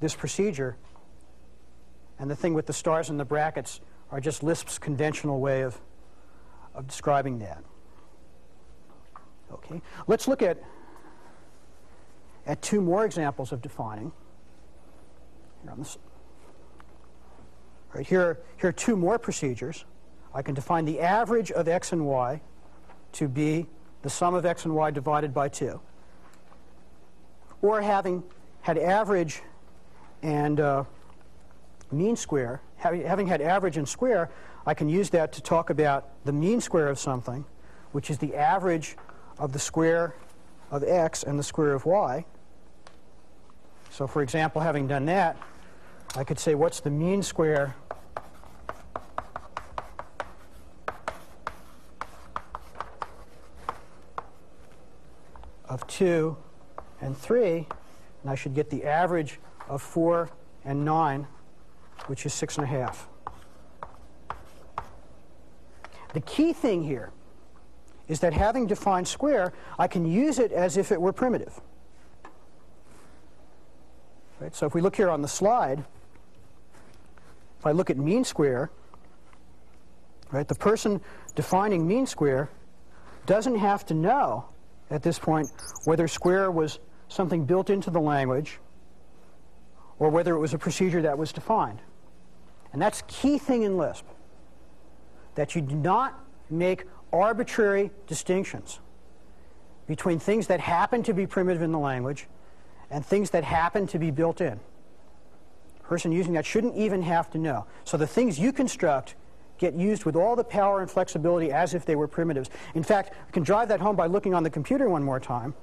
this procedure. And the thing with the stars and the brackets are just Lisp's conventional way of, of describing that. Okay, let's look at, at two more examples of defining. Here on this, right here, here are two more procedures. I can define the average of x and y to be the sum of x and y divided by 2. Or having had average and uh, mean square, having had average and square, I can use that to talk about the mean square of something, which is the average of the square of x and the square of y. So for example, having done that, I could say what's the mean square of 2 and 3, and I should get the average of 4 and 9, which is 6.5. The key thing here is that having defined square, I can use it as if it were primitive. Right? So if we look here on the slide, if I look at mean square, right, the person defining mean square doesn't have to know at this point whether square was something built into the language or whether it was a procedure that was defined. And that's key thing in Lisp, that you do not make arbitrary distinctions between things that happen to be primitive in the language and things that happen to be built in. person using that shouldn't even have to know. So the things you construct get used with all the power and flexibility as if they were primitives. In fact, we can drive that home by looking on the computer one more time.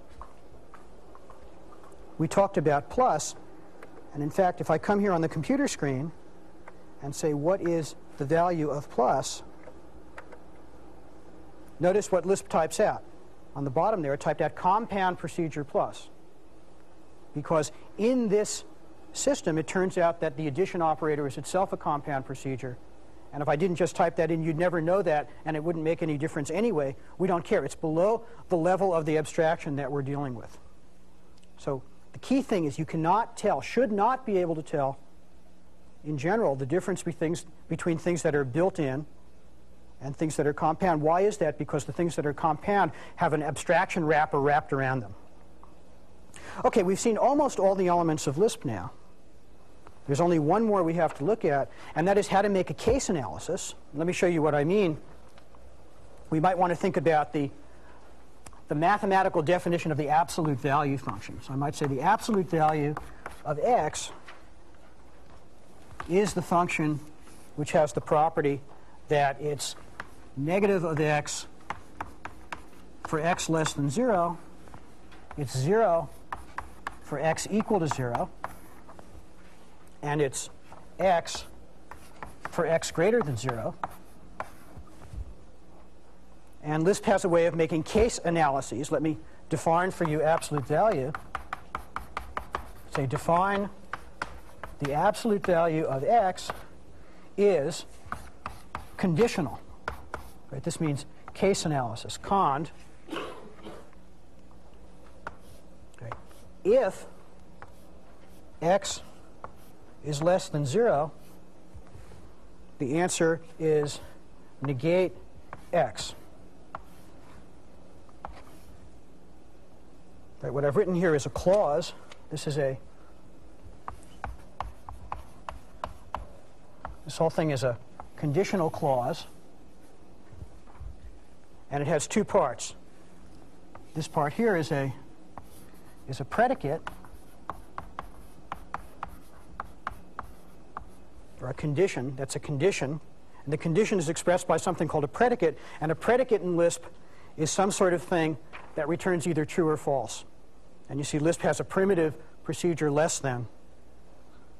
We talked about plus, and in fact, if I come here on the computer screen and say, what is the value of plus, notice what Lisp types out. On the bottom there, it typed out compound procedure plus. Because in this system, it turns out that the addition operator is itself a compound procedure. And if I didn't just type that in, you'd never know that, and it wouldn't make any difference anyway. We don't care. It's below the level of the abstraction that we're dealing with. So the key thing is you cannot tell, should not be able to tell, in general, the difference between things, between things that are built in and things that are compound. Why is that? Because the things that are compound have an abstraction wrapper wrapped around them. Okay, we've seen almost all the elements of Lisp now. There's only one more we have to look at, and that is how to make a case analysis. Let me show you what I mean. We might want to think about the, the mathematical definition of the absolute value function. So I might say the absolute value of x is the function which has the property that it's negative of x for x less than 0, it's 0 for x equal to 0, and it's x for x greater than 0. And Lisp has a way of making case analyses. Let me define for you absolute value. Say define the absolute value of x is conditional. Right? This means case analysis. Cond. Okay. If x is less than 0, the answer is negate x. Right, what I've written here is a clause. This is a this whole thing is a conditional clause and it has two parts. This part here is a is a predicate or a condition. That's a condition. And the condition is expressed by something called a predicate. And a predicate in Lisp is some sort of thing that returns either true or false. And you see Lisp has a primitive procedure less than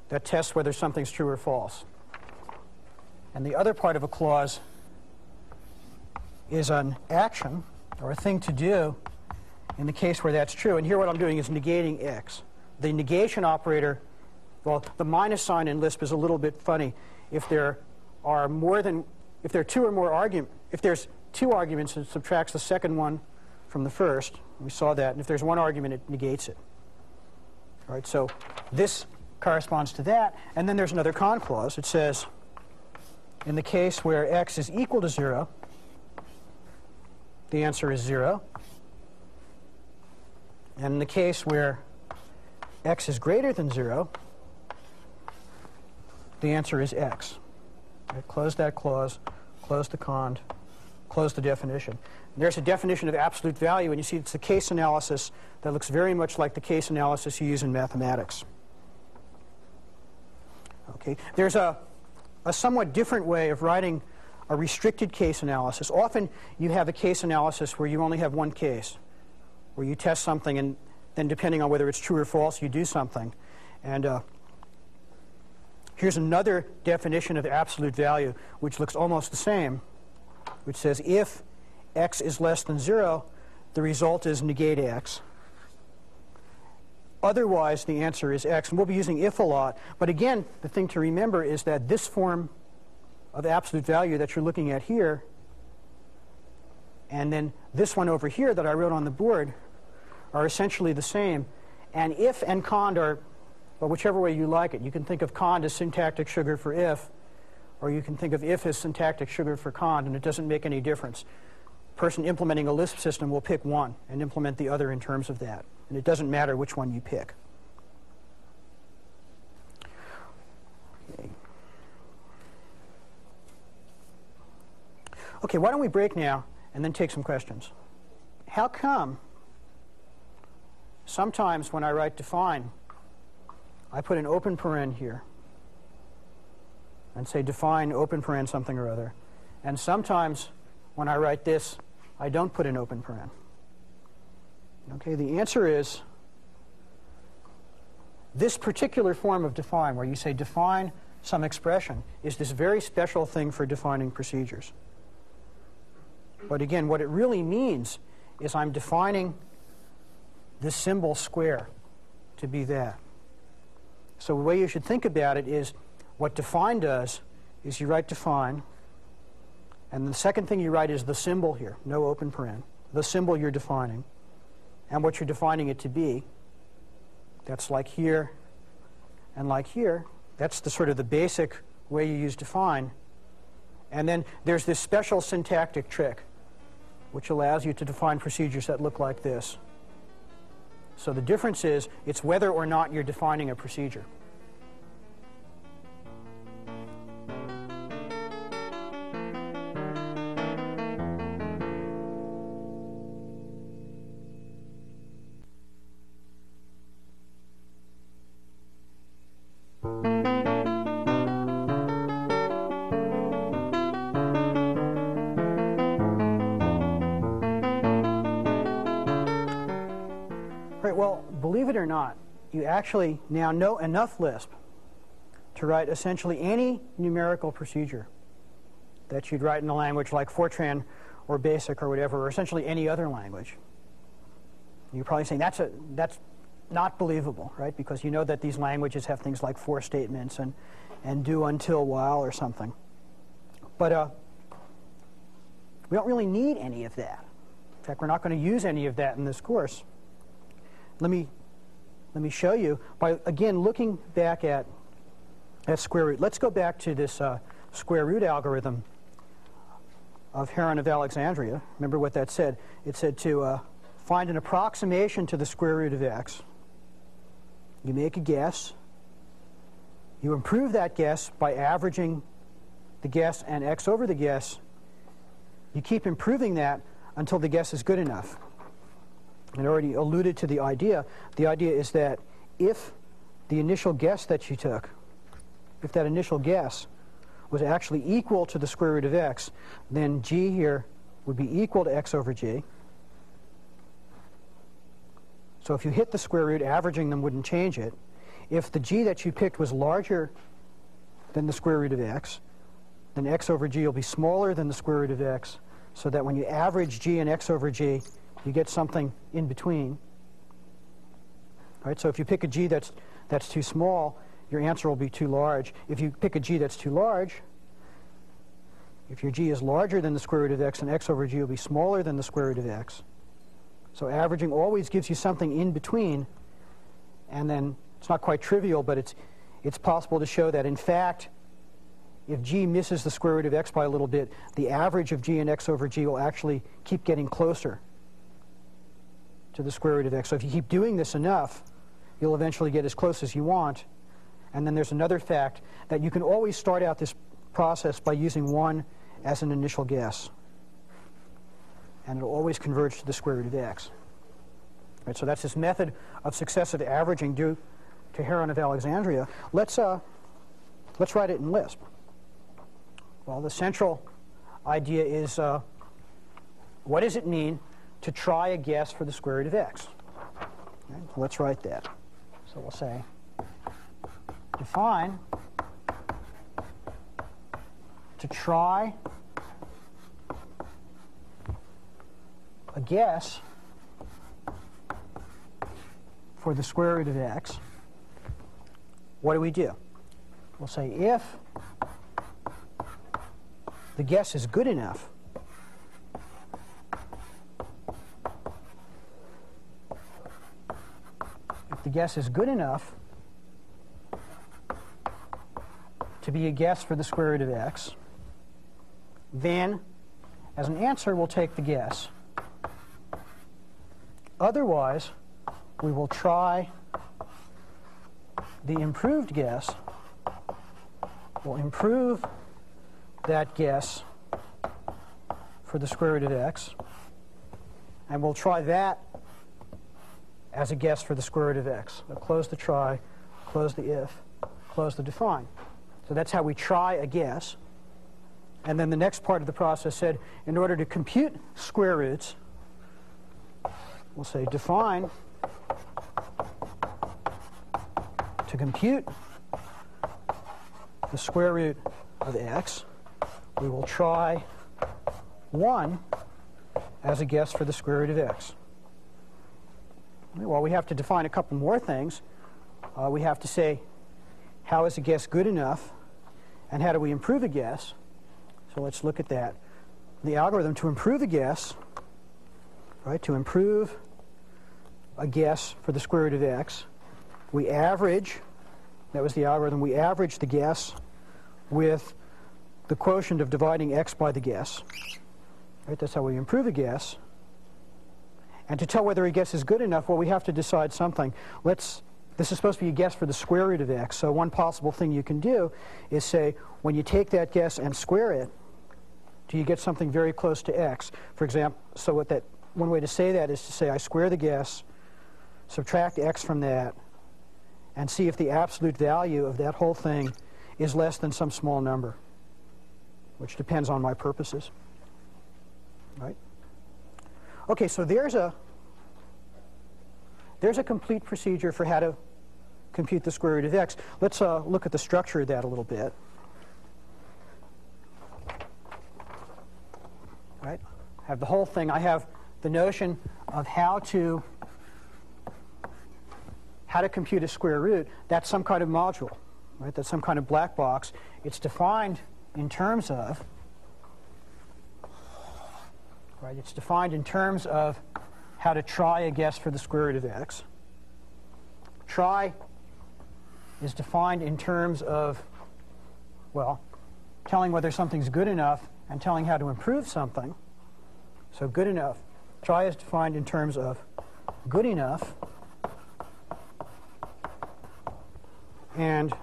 that tests whether something's true or false. And the other part of a clause is an action or a thing to do in the case where that's true. And here what I'm doing is negating x. The negation operator well, the minus sign in Lisp is a little bit funny. If there are more than, if there are two or more arguments, if there's two arguments, it subtracts the second one from the first. We saw that. And if there's one argument, it negates it. All right, so this corresponds to that. And then there's another cond clause. It says, in the case where x is equal to 0, the answer is 0. And in the case where x is greater than 0, the answer is X. Right, close that clause, close the cond, close the definition. There's a definition of absolute value, and you see it's a case analysis that looks very much like the case analysis you use in mathematics. Okay, there's a, a somewhat different way of writing a restricted case analysis. Often you have a case analysis where you only have one case, where you test something and then depending on whether it's true or false, you do something. And uh, Here's another definition of absolute value, which looks almost the same, which says if x is less than 0, the result is negate x. Otherwise, the answer is x. And we'll be using if a lot. But again, the thing to remember is that this form of absolute value that you're looking at here, and then this one over here that I wrote on the board, are essentially the same. And if and cond are but whichever way you like it. You can think of cond as syntactic sugar for if, or you can think of if as syntactic sugar for cond, and it doesn't make any difference. person implementing a Lisp system will pick one and implement the other in terms of that. And it doesn't matter which one you pick. Okay. okay, why don't we break now and then take some questions? How come sometimes when I write define, I put an open paren here. and say define open paren something or other. And sometimes when I write this, I don't put an open paren. Okay, the answer is this particular form of define, where you say define some expression, is this very special thing for defining procedures. But again, what it really means is I'm defining this symbol square to be that. So the way you should think about it is what define does is you write define, and the second thing you write is the symbol here, no open paren, the symbol you're defining, and what you're defining it to be. That's like here and like here. That's the sort of the basic way you use define. And then there's this special syntactic trick which allows you to define procedures that look like this. So the difference is it's whether or not you're defining a procedure. Actually now know enough Lisp to write essentially any numerical procedure that you'd write in a language like Fortran or BASIC or whatever, or essentially any other language. You're probably saying that's, a, that's not believable, right? Because you know that these languages have things like for statements and, and do until while or something. But uh, we don't really need any of that. In fact, we're not going to use any of that in this course. Let me let me show you by, again, looking back at, at square root. Let's go back to this uh, square root algorithm of Heron of Alexandria. Remember what that said? It said to uh, find an approximation to the square root of x. You make a guess. You improve that guess by averaging the guess and x over the guess. You keep improving that until the guess is good enough. I already alluded to the idea. The idea is that if the initial guess that you took, if that initial guess was actually equal to the square root of x, then g here would be equal to x over g. So if you hit the square root, averaging them wouldn't change it. If the g that you picked was larger than the square root of x, then x over g will be smaller than the square root of x, so that when you average g and x over g, you get something in between. Right? So if you pick a g that's, that's too small, your answer will be too large. If you pick a g that's too large, if your g is larger than the square root of x, then x over g will be smaller than the square root of x. So averaging always gives you something in between, and then it's not quite trivial, but it's, it's possible to show that, in fact, if g misses the square root of x by a little bit, the average of g and x over g will actually keep getting closer to the square root of x. So if you keep doing this enough, you'll eventually get as close as you want. And then there's another fact that you can always start out this process by using 1 as an initial guess. And it'll always converge to the square root of x. Right, so that's this method of successive averaging due to Heron of Alexandria. Let's, uh, let's write it in Lisp. Well, the central idea is uh, what does it mean to try a guess for the square root of x. Okay, let's write that. So we'll say define to try a guess for the square root of x. What do we do? We'll say if the guess is good enough the guess is good enough to be a guess for the square root of x, then as an answer we'll take the guess. Otherwise, we will try the improved guess. We'll improve that guess for the square root of x, and we'll try that as a guess for the square root of x. close the try, close the if, close the define. So that's how we try a guess. And then the next part of the process said, in order to compute square roots, we'll say define to compute the square root of x, we will try 1 as a guess for the square root of x. Well, we have to define a couple more things. Uh, we have to say, how is a guess good enough? And how do we improve a guess? So let's look at that. The algorithm to improve a guess, right, to improve a guess for the square root of x, we average, that was the algorithm, we average the guess with the quotient of dividing x by the guess. Right, that's how we improve a guess. And to tell whether a guess is good enough, well, we have to decide something. Let's, this is supposed to be a guess for the square root of x, so one possible thing you can do is say, when you take that guess and square it, do you get something very close to x? For example, so what that, one way to say that is to say, I square the guess, subtract x from that, and see if the absolute value of that whole thing is less than some small number, which depends on my purposes. Right? Okay, so there's a there's a complete procedure for how to compute the square root of x. Let's uh, look at the structure of that a little bit. Right? I have the whole thing. I have the notion of how to how to compute a square root. That's some kind of module right? That's some kind of black box. It's defined in terms of, right? It's defined in terms of how to try a guess for the square root of x. Try is defined in terms of, well, telling whether something's good enough and telling how to improve something. So good enough. Try is defined in terms of good enough and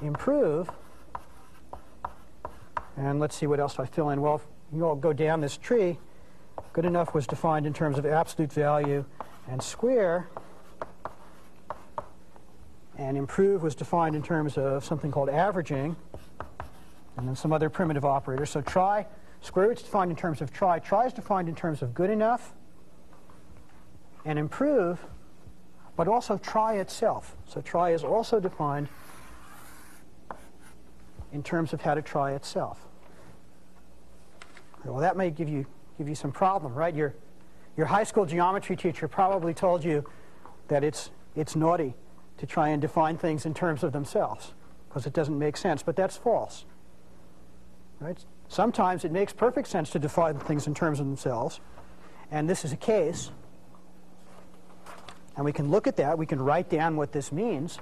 improve. And let's see what else do I fill in. Well, you all go down this tree. Good enough was defined in terms of absolute value and square. And improve was defined in terms of something called averaging. And then some other primitive operator. So try, square root is defined in terms of try. Try is defined in terms of good enough and improve, but also try itself. So try is also defined in terms of how to try itself. Well, that may give you, give you some problem, right? Your, your high school geometry teacher probably told you that it's, it's naughty to try and define things in terms of themselves because it doesn't make sense, but that's false. Right? Sometimes it makes perfect sense to define things in terms of themselves, and this is a case. And we can look at that. We can write down what this means.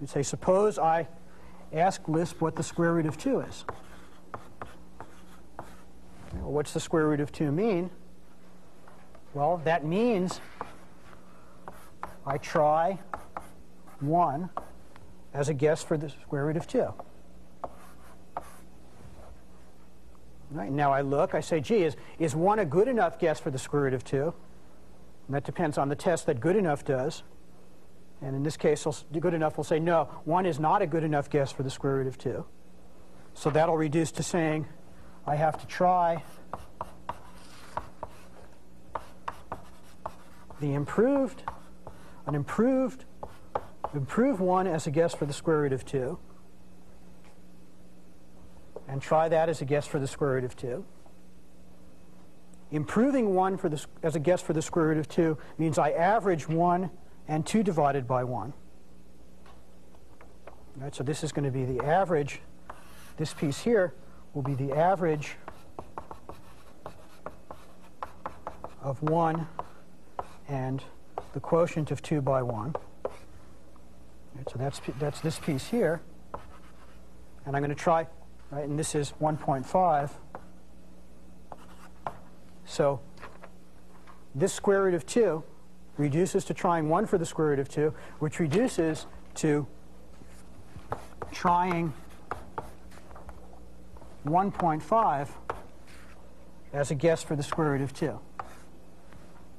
We say, suppose I ask Lisp what the square root of 2 is. Well, what's the square root of 2 mean? Well, that means I try 1 as a guess for the square root of 2. Right, now I look, I say, gee, is, is 1 a good enough guess for the square root of 2? And that depends on the test that good enough does. And in this case, good enough will say, no, 1 is not a good enough guess for the square root of 2. So that'll reduce to saying I have to try the improved, an improved, improved 1 as a guess for the square root of 2. And try that as a guess for the square root of 2. Improving 1 for the, as a guess for the square root of 2 means I average 1 and 2 divided by 1. Right, so this is going to be the average. This piece here will be the average of 1 and the quotient of 2 by 1. Right, so that's, that's this piece here. And I'm going to try, right, and this is 1.5. So this square root of 2 reduces to trying 1 for the square root of 2, which reduces to trying 1.5 as a guess for the square root of 2.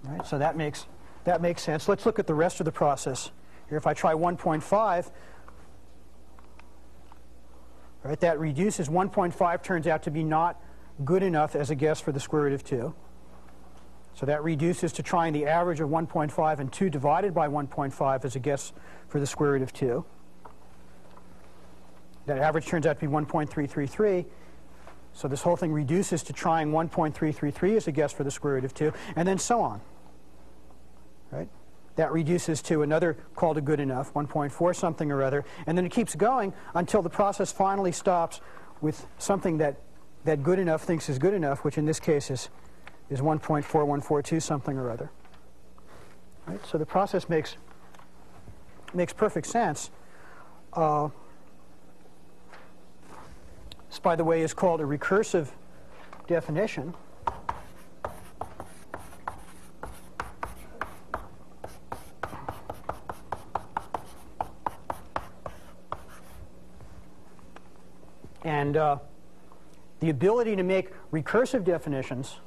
Right? So that makes, that makes sense. Let's look at the rest of the process. Here, if I try 1.5, Right, that reduces 1.5 turns out to be not good enough as a guess for the square root of 2. So that reduces to trying the average of 1.5 and 2 divided by 1.5 as a guess for the square root of 2. That average turns out to be 1.333. So this whole thing reduces to trying 1.333 as a guess for the square root of 2, and then so on. Right? That reduces to another called a good enough, 1.4 something or other, and then it keeps going until the process finally stops with something that, that good enough thinks is good enough, which in this case is, is 1.4142 something or other. Right? So the process makes, makes perfect sense. Uh, this, by the way, is called a recursive definition. And uh, the ability to make recursive definitions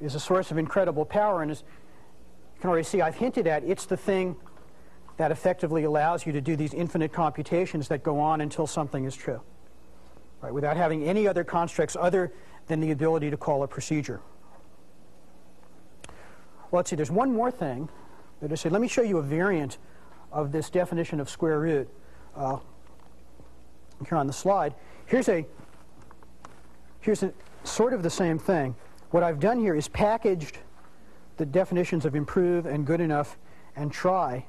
is a source of incredible power. And as you can already see, I've hinted at it's the thing that effectively allows you to do these infinite computations that go on until something is true right, without having any other constructs other than the ability to call a procedure. Well, let's see, there's one more thing that I said. Let me show you a variant of this definition of square root uh, here on the slide. Here's a here's a, sort of the same thing. What I've done here is packaged the definitions of improve and good enough and try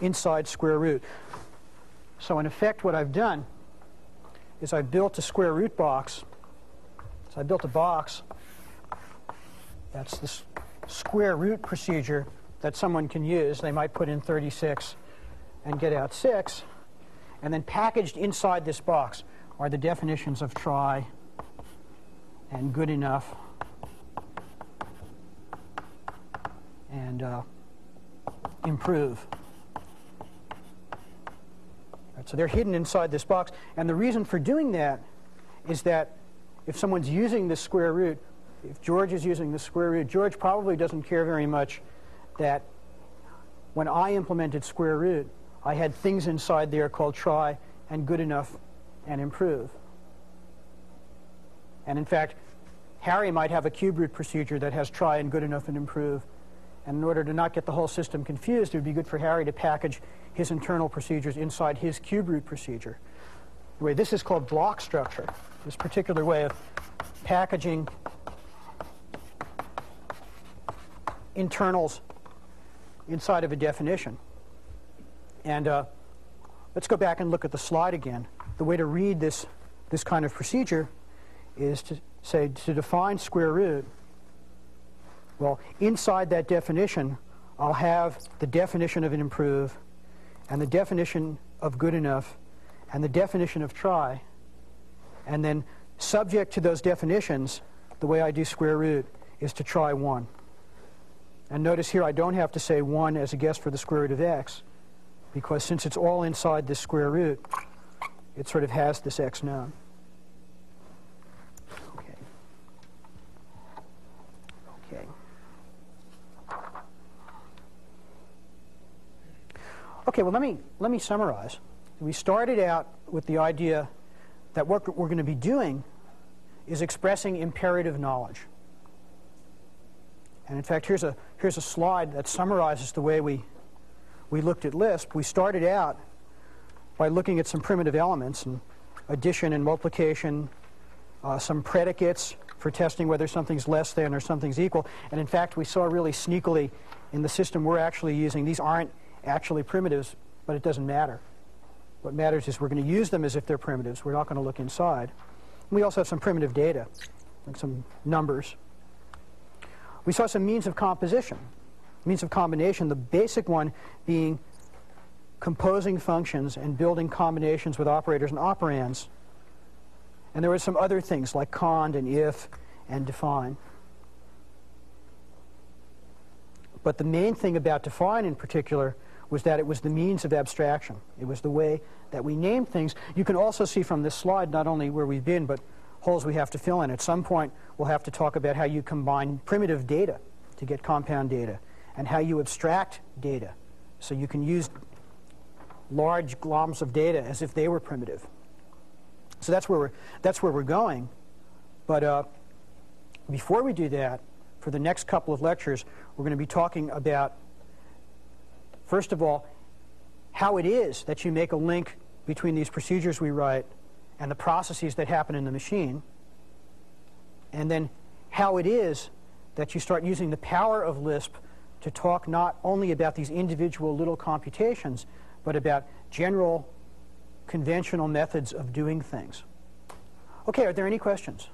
inside square root. So in effect, what I've done is I built a square root box. So I built a box. That's the square root procedure that someone can use. They might put in 36 and get out 6. And then packaged inside this box are the definitions of try and good enough and uh, improve. Right, so they're hidden inside this box. And the reason for doing that is that if someone's using the square root, if George is using the square root, George probably doesn't care very much that when I implemented square root, I had things inside there called try and good enough and improve. And in fact, Harry might have a cube root procedure that has try and good enough and improve. And in order to not get the whole system confused, it would be good for Harry to package his internal procedures inside his cube root procedure. The way this is called block structure, this particular way of packaging internals inside of a definition. And uh, let's go back and look at the slide again. The way to read this, this kind of procedure is to say to define square root. Well, inside that definition, I'll have the definition of an improve and the definition of good enough and the definition of try. And then subject to those definitions, the way I do square root is to try 1. And notice here I don't have to say 1 as a guess for the square root of x because since it's all inside this square root, it sort of has this x known. Okay, well, let me, let me summarize. We started out with the idea that what we're going to be doing is expressing imperative knowledge. And in fact, here's a, here's a slide that summarizes the way we, we looked at Lisp. We started out by looking at some primitive elements and addition and multiplication, uh, some predicates for testing whether something's less than or something's equal. And in fact, we saw really sneakily in the system we're actually using, these aren't actually primitives, but it doesn't matter. What matters is we're going to use them as if they're primitives. We're not going to look inside. We also have some primitive data, like some numbers. We saw some means of composition, means of combination, the basic one being composing functions and building combinations with operators and operands. And there were some other things like cond and if and define. But the main thing about define in particular was that it was the means of abstraction. It was the way that we named things. You can also see from this slide not only where we've been, but holes we have to fill in. At some point, we'll have to talk about how you combine primitive data to get compound data and how you abstract data. So you can use large globs of data as if they were primitive. So that's where we're, that's where we're going. But uh, before we do that, for the next couple of lectures, we're going to be talking about, first of all, how it is that you make a link between these procedures we write and the processes that happen in the machine, and then how it is that you start using the power of Lisp to talk not only about these individual little computations, but about general conventional methods of doing things. Okay, are there any questions?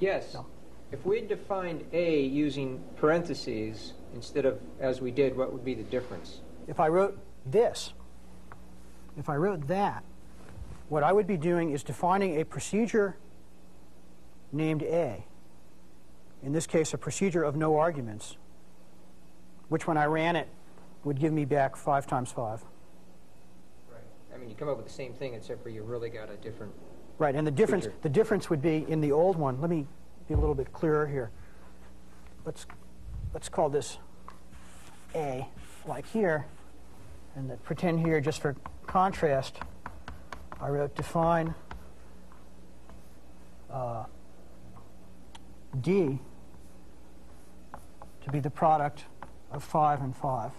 Yes. No. If we defined A using parentheses instead of as we did, what would be the difference? If I wrote this, if I wrote that, what I would be doing is defining a procedure named A. In this case, a procedure of no arguments, which when I ran it would give me back 5 times 5. Right. I mean, you come up with the same thing, except for you really got a different. Right, and the difference, Feature. the difference would be in the old one. Let me be a little bit clearer here. Let's, let's call this A, like here, and then pretend here, just for contrast, I wrote define uh, D to be the product of 5 and 5.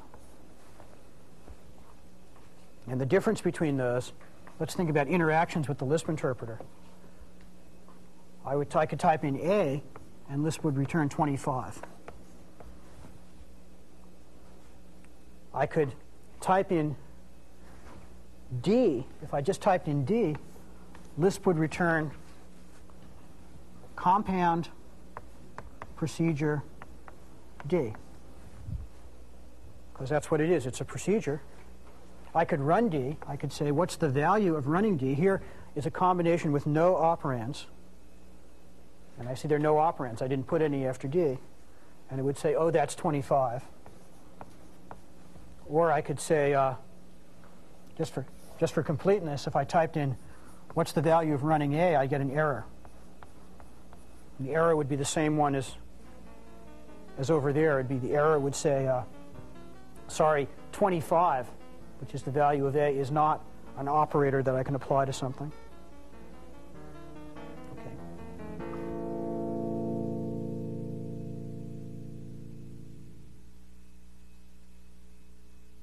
And the difference between those, let's think about interactions with the Lisp interpreter. I, would, I could type in A, and Lisp would return 25. I could type in D. If I just typed in D, Lisp would return compound procedure D. Because that's what it is. It's a procedure. I could run D. I could say, what's the value of running D? Here is a combination with no operands. And I see there are no operands. I didn't put any after D. And it would say, oh, that's 25. Or I could say, uh, just, for, just for completeness, if I typed in, what's the value of running A, I get an error. The error would be the same one as, as over there. It'd be the error would say, uh, sorry, 25, which is the value of A, is not an operator that I can apply to something.